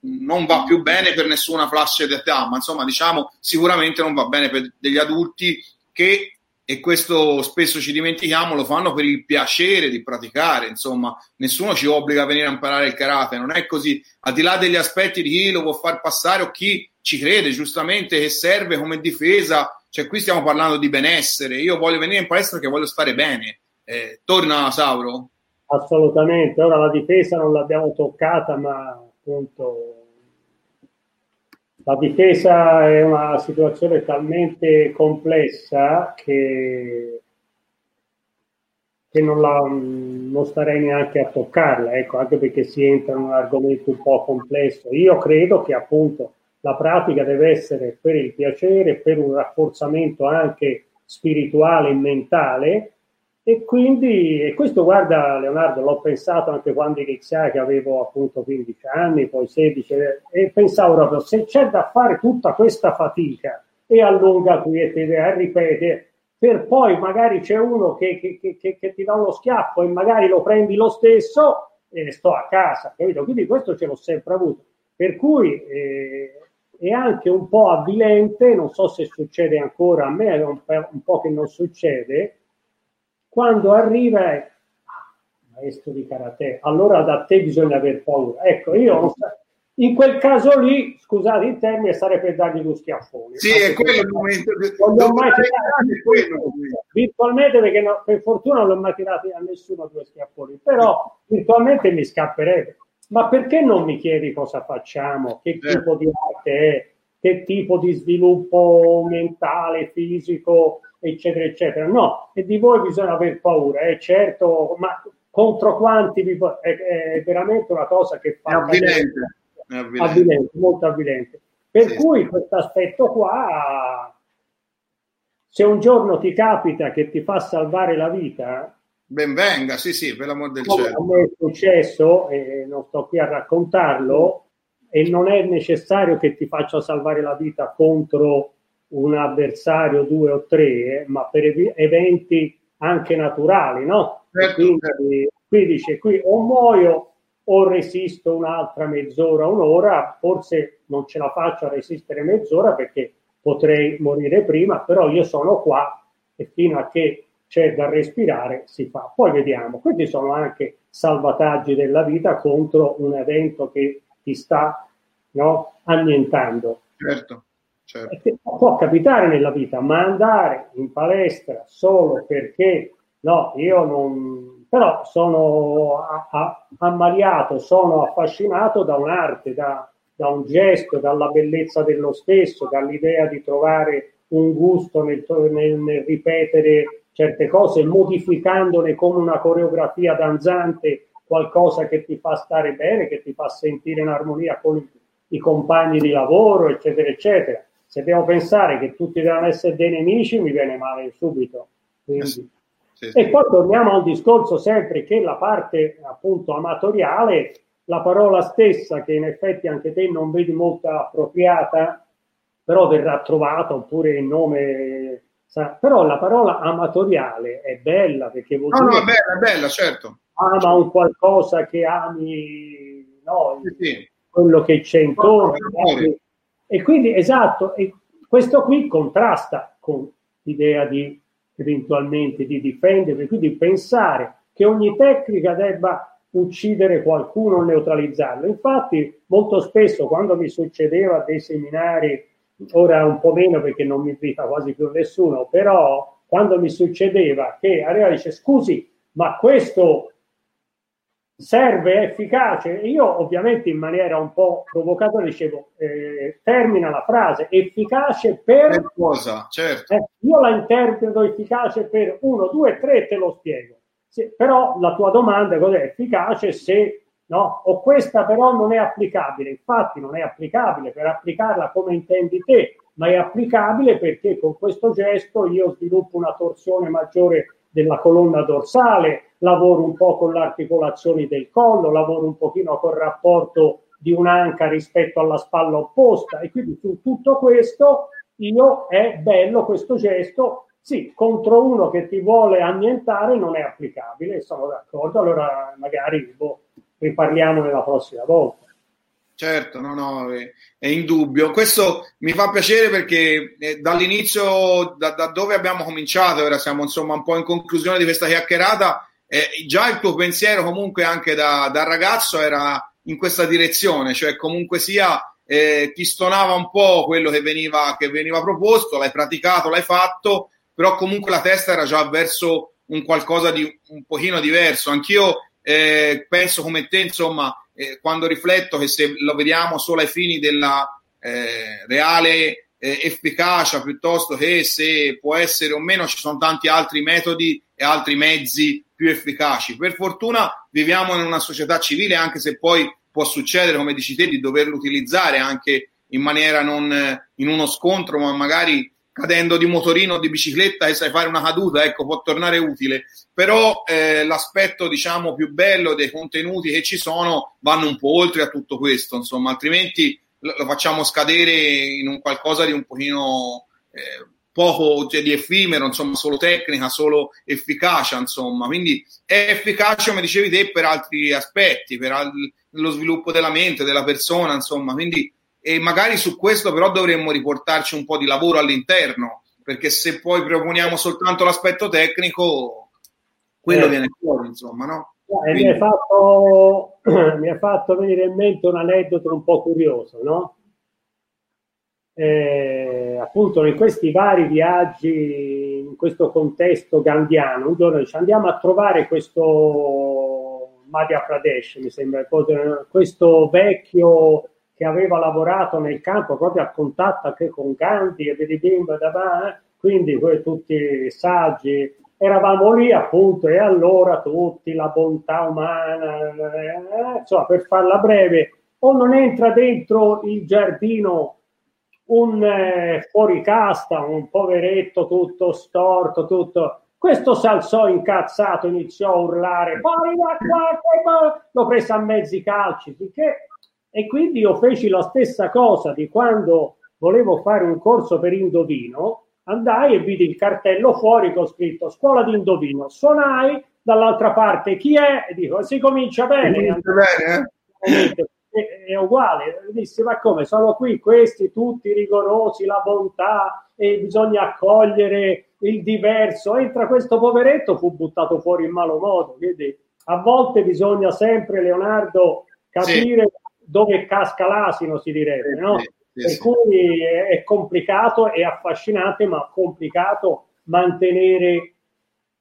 non va più bene per nessuna fascia di età, ma insomma diciamo sicuramente non va bene per degli adulti che e questo spesso ci dimentichiamo, lo fanno per il piacere di praticare, insomma, nessuno ci obbliga a venire a imparare il karate, non è così, al di là degli aspetti di chi lo può far passare o chi ci crede giustamente che serve come difesa cioè, qui stiamo parlando di benessere. Io voglio venire in palestra perché voglio stare bene. Eh, torna Sauro? Assolutamente. Ora la difesa non l'abbiamo toccata, ma appunto la difesa è una situazione talmente complessa che, che non, la, non, starei neanche a toccarla, ecco, anche perché si entra in un argomento un po' complesso. Io credo che appunto la pratica deve essere per il piacere, per un rafforzamento anche spirituale e mentale. E quindi, e questo guarda Leonardo, l'ho pensato anche quando iniziai che avevo appunto 15 anni, poi 16, e pensavo proprio se c'è da fare tutta questa fatica e a lunga quiete e ripete, per poi magari c'è uno che, che, che, che, ti dà uno schiaffo e magari lo prendi lo stesso e sto a casa, capito? Quindi questo ce l'ho sempre avuto. Per cui eh, è anche un po' avvilente, non so se succede ancora, a me è un, un po' che non succede, quando arriva e ah, maestro di karate, allora da te bisogna aver paura. Ecco, io in quel caso lì, scusate il termine, sarebbe per dargli lo schiaffone. Sì, è quello il momento. Non mai tirato, virtualmente, perché no, per fortuna non l'ho mai tirato a nessuno due schiaffoni, però virtualmente mi scapperebbe. Ma perché non mi chiedi cosa facciamo, che eh. tipo di arte è, che tipo di sviluppo mentale, fisico, eccetera, eccetera. No, e di voi bisogna aver paura, eh, certo, ma contro quanti vi... è, è veramente una cosa che fa... È avvilente, è avvilente. avvilente molto avvilente. Per sì, cui questo aspetto qua, se un giorno ti capita che ti fa salvare la vita, ben venga, sì, sì, per l'amor del cielo. A me è successo, e non sto qui a raccontarlo, e non è necessario che ti faccia salvare la vita contro un avversario, due o tre, eh, ma per eventi anche naturali, no? Certo, quindi, certo. qui dice, qui o muoio o resisto un'altra mezz'ora, un'ora, forse non ce la faccio a resistere mezz'ora perché potrei morire prima, però io sono qua e fino a che c'è da respirare si fa. Poi vediamo, questi sono anche salvataggi della vita contro un evento che ti sta no, annientando. Certo, certo. Può capitare nella vita, ma andare in palestra solo perché no, io non però sono a, a, ammaliato, sono affascinato da un'arte, da, da, un gesto, dalla bellezza dello stesso, dall'idea di trovare un gusto nel, nel, nel ripetere certe cose, modificandone come una coreografia danzante qualcosa che ti fa stare bene, che ti fa sentire in armonia con i, i compagni di lavoro, eccetera, eccetera. Se devo pensare che tutti devono essere dei nemici, mi viene male subito. Quindi, e poi torniamo a un discorso sempre che la parte appunto amatoriale, la parola stessa che in effetti anche te non vedi molto appropriata, però verrà trovata oppure il nome però la parola amatoriale è bella perché vuol no, dire no, è bella, è bella, certo. ama un qualcosa che ami no, sì, sì. quello che c'è intorno no, e quindi esatto e questo qui contrasta con l'idea di eventualmente di difenderli, quindi pensare che ogni tecnica debba uccidere qualcuno o neutralizzarlo. Infatti, molto spesso quando mi succedeva dei seminari, ora un po' meno perché non mi invita quasi più nessuno, però quando mi succedeva che arriva e dice scusi, ma questo serve, è efficace. Io ovviamente in maniera un po' provocatoria dicevo, eh, termina la frase, efficace per... per cosa, certo. Eh, io la interpreto efficace per uno, due, tre, te lo spiego. Sì, però la tua domanda cos'è efficace se no? O questa però non è applicabile. Infatti non è applicabile per applicarla come intendi te, ma è applicabile perché con questo gesto io sviluppo una torsione maggiore della colonna dorsale, lavoro un po' con le articolazioni del collo, lavoro un pochino col rapporto di un'anca rispetto alla spalla opposta e quindi su tutto questo io è bello questo gesto, sì, contro uno che ti vuole annientare non è applicabile, sono d'accordo, allora magari boh, riparliamo nella prossima volta. Certo, no, no, è, è indubbio. Questo mi fa piacere perché eh, dall'inizio, da, da, dove abbiamo cominciato, ora siamo insomma un po' in conclusione di questa chiacchierata, eh, già il tuo pensiero comunque anche da, da, ragazzo era in questa direzione, cioè comunque sia eh, ti stonava un po' quello che veniva, che veniva proposto, l'hai praticato, l'hai fatto, però comunque la testa era già verso un qualcosa di un pochino diverso. Anch'io eh, penso come te, insomma, eh, quando rifletto che se lo vediamo solo ai fini della eh, reale eh, efficacia piuttosto che se può essere o meno, ci sono tanti altri metodi e altri mezzi più efficaci. Per fortuna viviamo in una società civile, anche se poi può succedere, come dici te, di doverlo utilizzare anche in maniera non eh, in uno scontro, ma magari cadendo di motorino o di bicicletta e sai fare una caduta, ecco, può tornare utile. Però eh, l'aspetto, diciamo, più bello dei contenuti che ci sono vanno un po' oltre a tutto questo, insomma, altrimenti lo, facciamo scadere in un qualcosa di un pochino eh, poco cioè, di effimero, insomma, solo tecnica, solo efficacia, insomma. Quindi è efficace, come dicevi te, per altri aspetti, per al- lo sviluppo della mente, della persona, insomma. Quindi e magari su questo però dovremmo riportarci un po' di lavoro all'interno, perché se poi proponiamo soltanto l'aspetto tecnico, quello eh. viene fuori, insomma, no? Eh, mi, è fatto, fatto venire in mente un aneddoto un po' curioso, no? Eh, appunto in questi vari viaggi, in questo contesto gandiano, un giorno dice andiamo a trovare questo Madhya Pradesh, mi sembra, questo vecchio che aveva lavorato nel campo proprio a contatto anche con Gandhi e vedi bimba da quindi tutti saggi, eravamo lì appunto e allora tutti la bontà umana, eh, insomma per farla breve, o non entra dentro il giardino un eh, fuoricasta, un poveretto tutto storto, tutto. Questo si alzò incazzato, iniziò a urlare, fuori da qua, l'ho presa a mezzi calci, che... e quindi io feci la stessa cosa di quando volevo fare un corso per indovino, andai e vidi il cartello fuori con scritto scuola di indovino, suonai, dall'altra parte chi è? E dico, si comincia bene. Comincia bene eh? è, è uguale, dissi ma come sono qui questi tutti rigorosi, la bontà e bisogna accogliere il diverso, entra questo poveretto, fu buttato fuori in malo modo, quindi a volte bisogna sempre, Leonardo, capire sì. Dove casca l'asino, si direbbe, no? Sì, sì, per cui è, complicato, è affascinante, ma complicato mantenere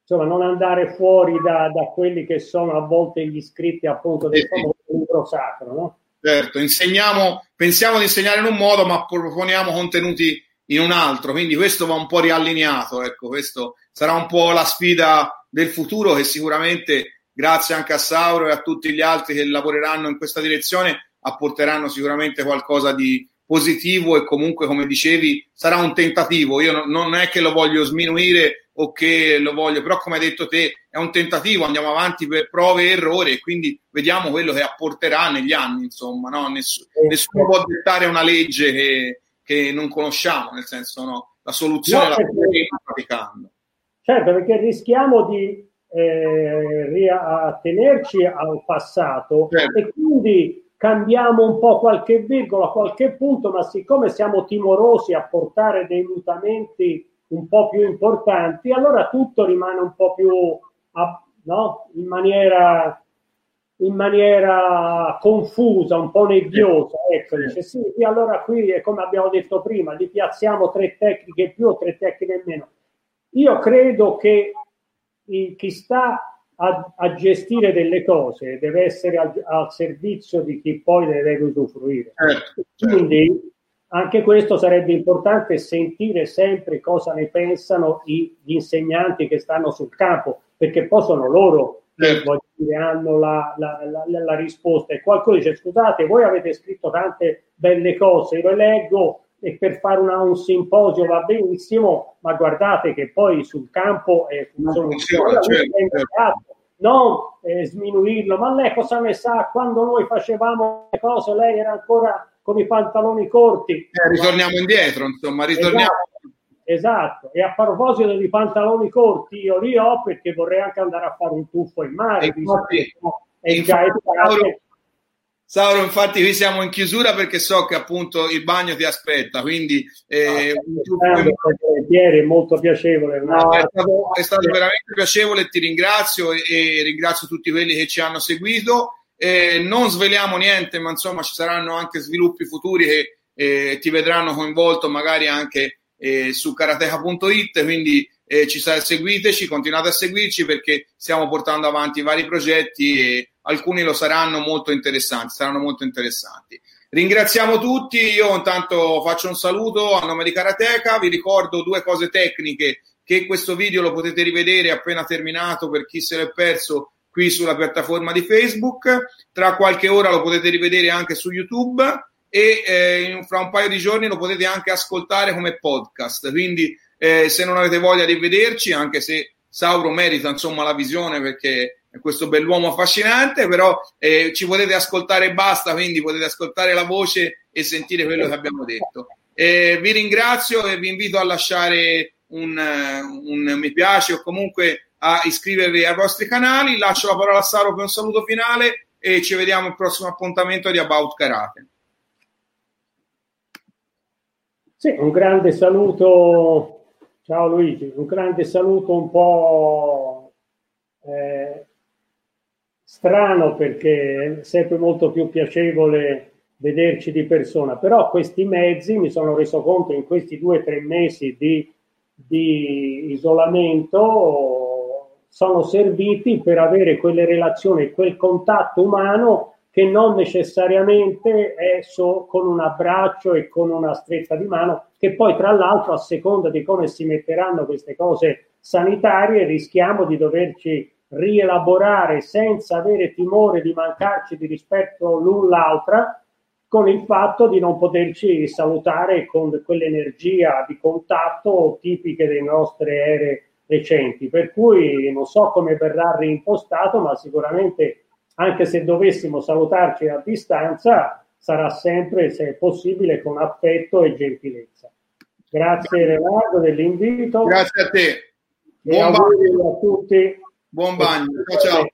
insomma, non andare fuori da, da, quelli che sono a volte gli scritti appunto del famoso libro sacro, no? Certo, insegniamo, pensiamo di insegnare in un modo, ma proponiamo contenuti in un altro, quindi questo va un po' riallineato, ecco, questo sarà un po' la sfida del futuro che sicuramente, grazie anche a Sauro e a tutti gli altri che lavoreranno in questa direzione, apporteranno sicuramente qualcosa di positivo e comunque, come dicevi, sarà un tentativo. Io non è che lo voglio sminuire o che lo voglio, però come hai detto te è un tentativo, andiamo avanti per prove e errori e quindi vediamo quello che apporterà negli anni, insomma, no? Nessuno, nessuno può dettare una legge che, che, non conosciamo, nel senso no, la soluzione no, la stiamo praticando. Certo, perché rischiamo di eh, riattenerci al passato certo. e quindi cambiamo un po' qualche virgola, qualche punto, ma siccome siamo timorosi a portare dei mutamenti un po' più importanti, allora tutto rimane un po' più no? in, maniera, in maniera confusa, un po' nebbiosa. Ecco, dice sì, allora qui è come abbiamo detto prima, li piazziamo tre tecniche in più o tre tecniche in meno. Io credo che chi sta a, a, gestire delle cose deve essere al, al, servizio di chi poi ne deve usufruire. Certo, certo. Quindi anche questo sarebbe importante sentire sempre cosa ne pensano gli insegnanti che stanno sul campo, perché poi sono loro certo. che dire, hanno la, la, la, la, risposta. E qualcuno dice: Scusate, voi avete scritto tante belle cose, io le leggo e per fare una, un simposio va benissimo, ma guardate che poi sul campo eh, funziona. funziona certo, certo. Non eh, sminuirlo, ma lei cosa ne sa? Quando noi facevamo le cose, lei era ancora con i pantaloni corti. Eh, ritorniamo indietro, insomma, ritorniamo. Esatto, esatto. E a proposito di pantaloni corti, io li ho perché vorrei anche andare a fare un tuffo in mare. Infatti, è già Sauro, Sauro, infatti qui siamo in chiusura perché so che appunto il bagno ti aspetta, quindi eh, è molto piacevole. No, è, stato, è, stato, veramente piacevole, ti ringrazio e, e ringrazio tutti quelli che ci hanno seguito. Eh, non sveliamo niente, ma insomma ci saranno anche sviluppi futuri che eh, ti vedranno coinvolto magari anche eh, su karateca.it, quindi eh, ci sa- seguiteci, continuate a seguirci perché stiamo portando avanti vari progetti e alcuni lo saranno molto interessanti, saranno molto interessanti. Ringraziamo tutti, io intanto faccio un saluto a nome di Karateka, vi ricordo due cose tecniche che questo video lo potete rivedere appena terminato per chi se l'è perso qui sulla piattaforma di Facebook. Tra qualche ora lo potete rivedere anche su YouTube e eh, fra un paio di giorni lo potete anche ascoltare come podcast. Quindi eh, se non avete voglia di vederci, anche se Sauro merita insomma la visione perché questo bell'uomo affascinante, però eh, ci potete ascoltare e basta, quindi potete ascoltare la voce e sentire quello che abbiamo detto. Eh, vi ringrazio e vi invito a lasciare un, un mi piace o comunque a iscrivervi ai vostri canali. Lascio la parola a Saro per un saluto finale e ci vediamo al prossimo appuntamento di About Karate. Sì, un grande saluto. Ciao Luigi, un grande saluto un po' eh, strano perché è sempre molto più piacevole vederci di persona, però questi mezzi mi sono reso conto in questi due o tre mesi di, di isolamento sono serviti per avere quelle relazioni, quel contatto umano che non necessariamente è so, con un abbraccio e con una stretta di mano, che poi tra l'altro a seconda di come si metteranno queste cose sanitarie rischiamo di doverci rielaborare senza avere timore di mancarci di rispetto l'un l'altra con il fatto di non poterci salutare con quell'energia di contatto tipiche delle nostre ere recenti. Per cui non so come verrà reimpostato, ma sicuramente anche se dovessimo salutarci a distanza, sarà sempre, se possibile, con affetto e gentilezza. Grazie Leonardo dell'invito. Grazie a te. Buon bagno a tutti. Buon bagno. Ciao ciao.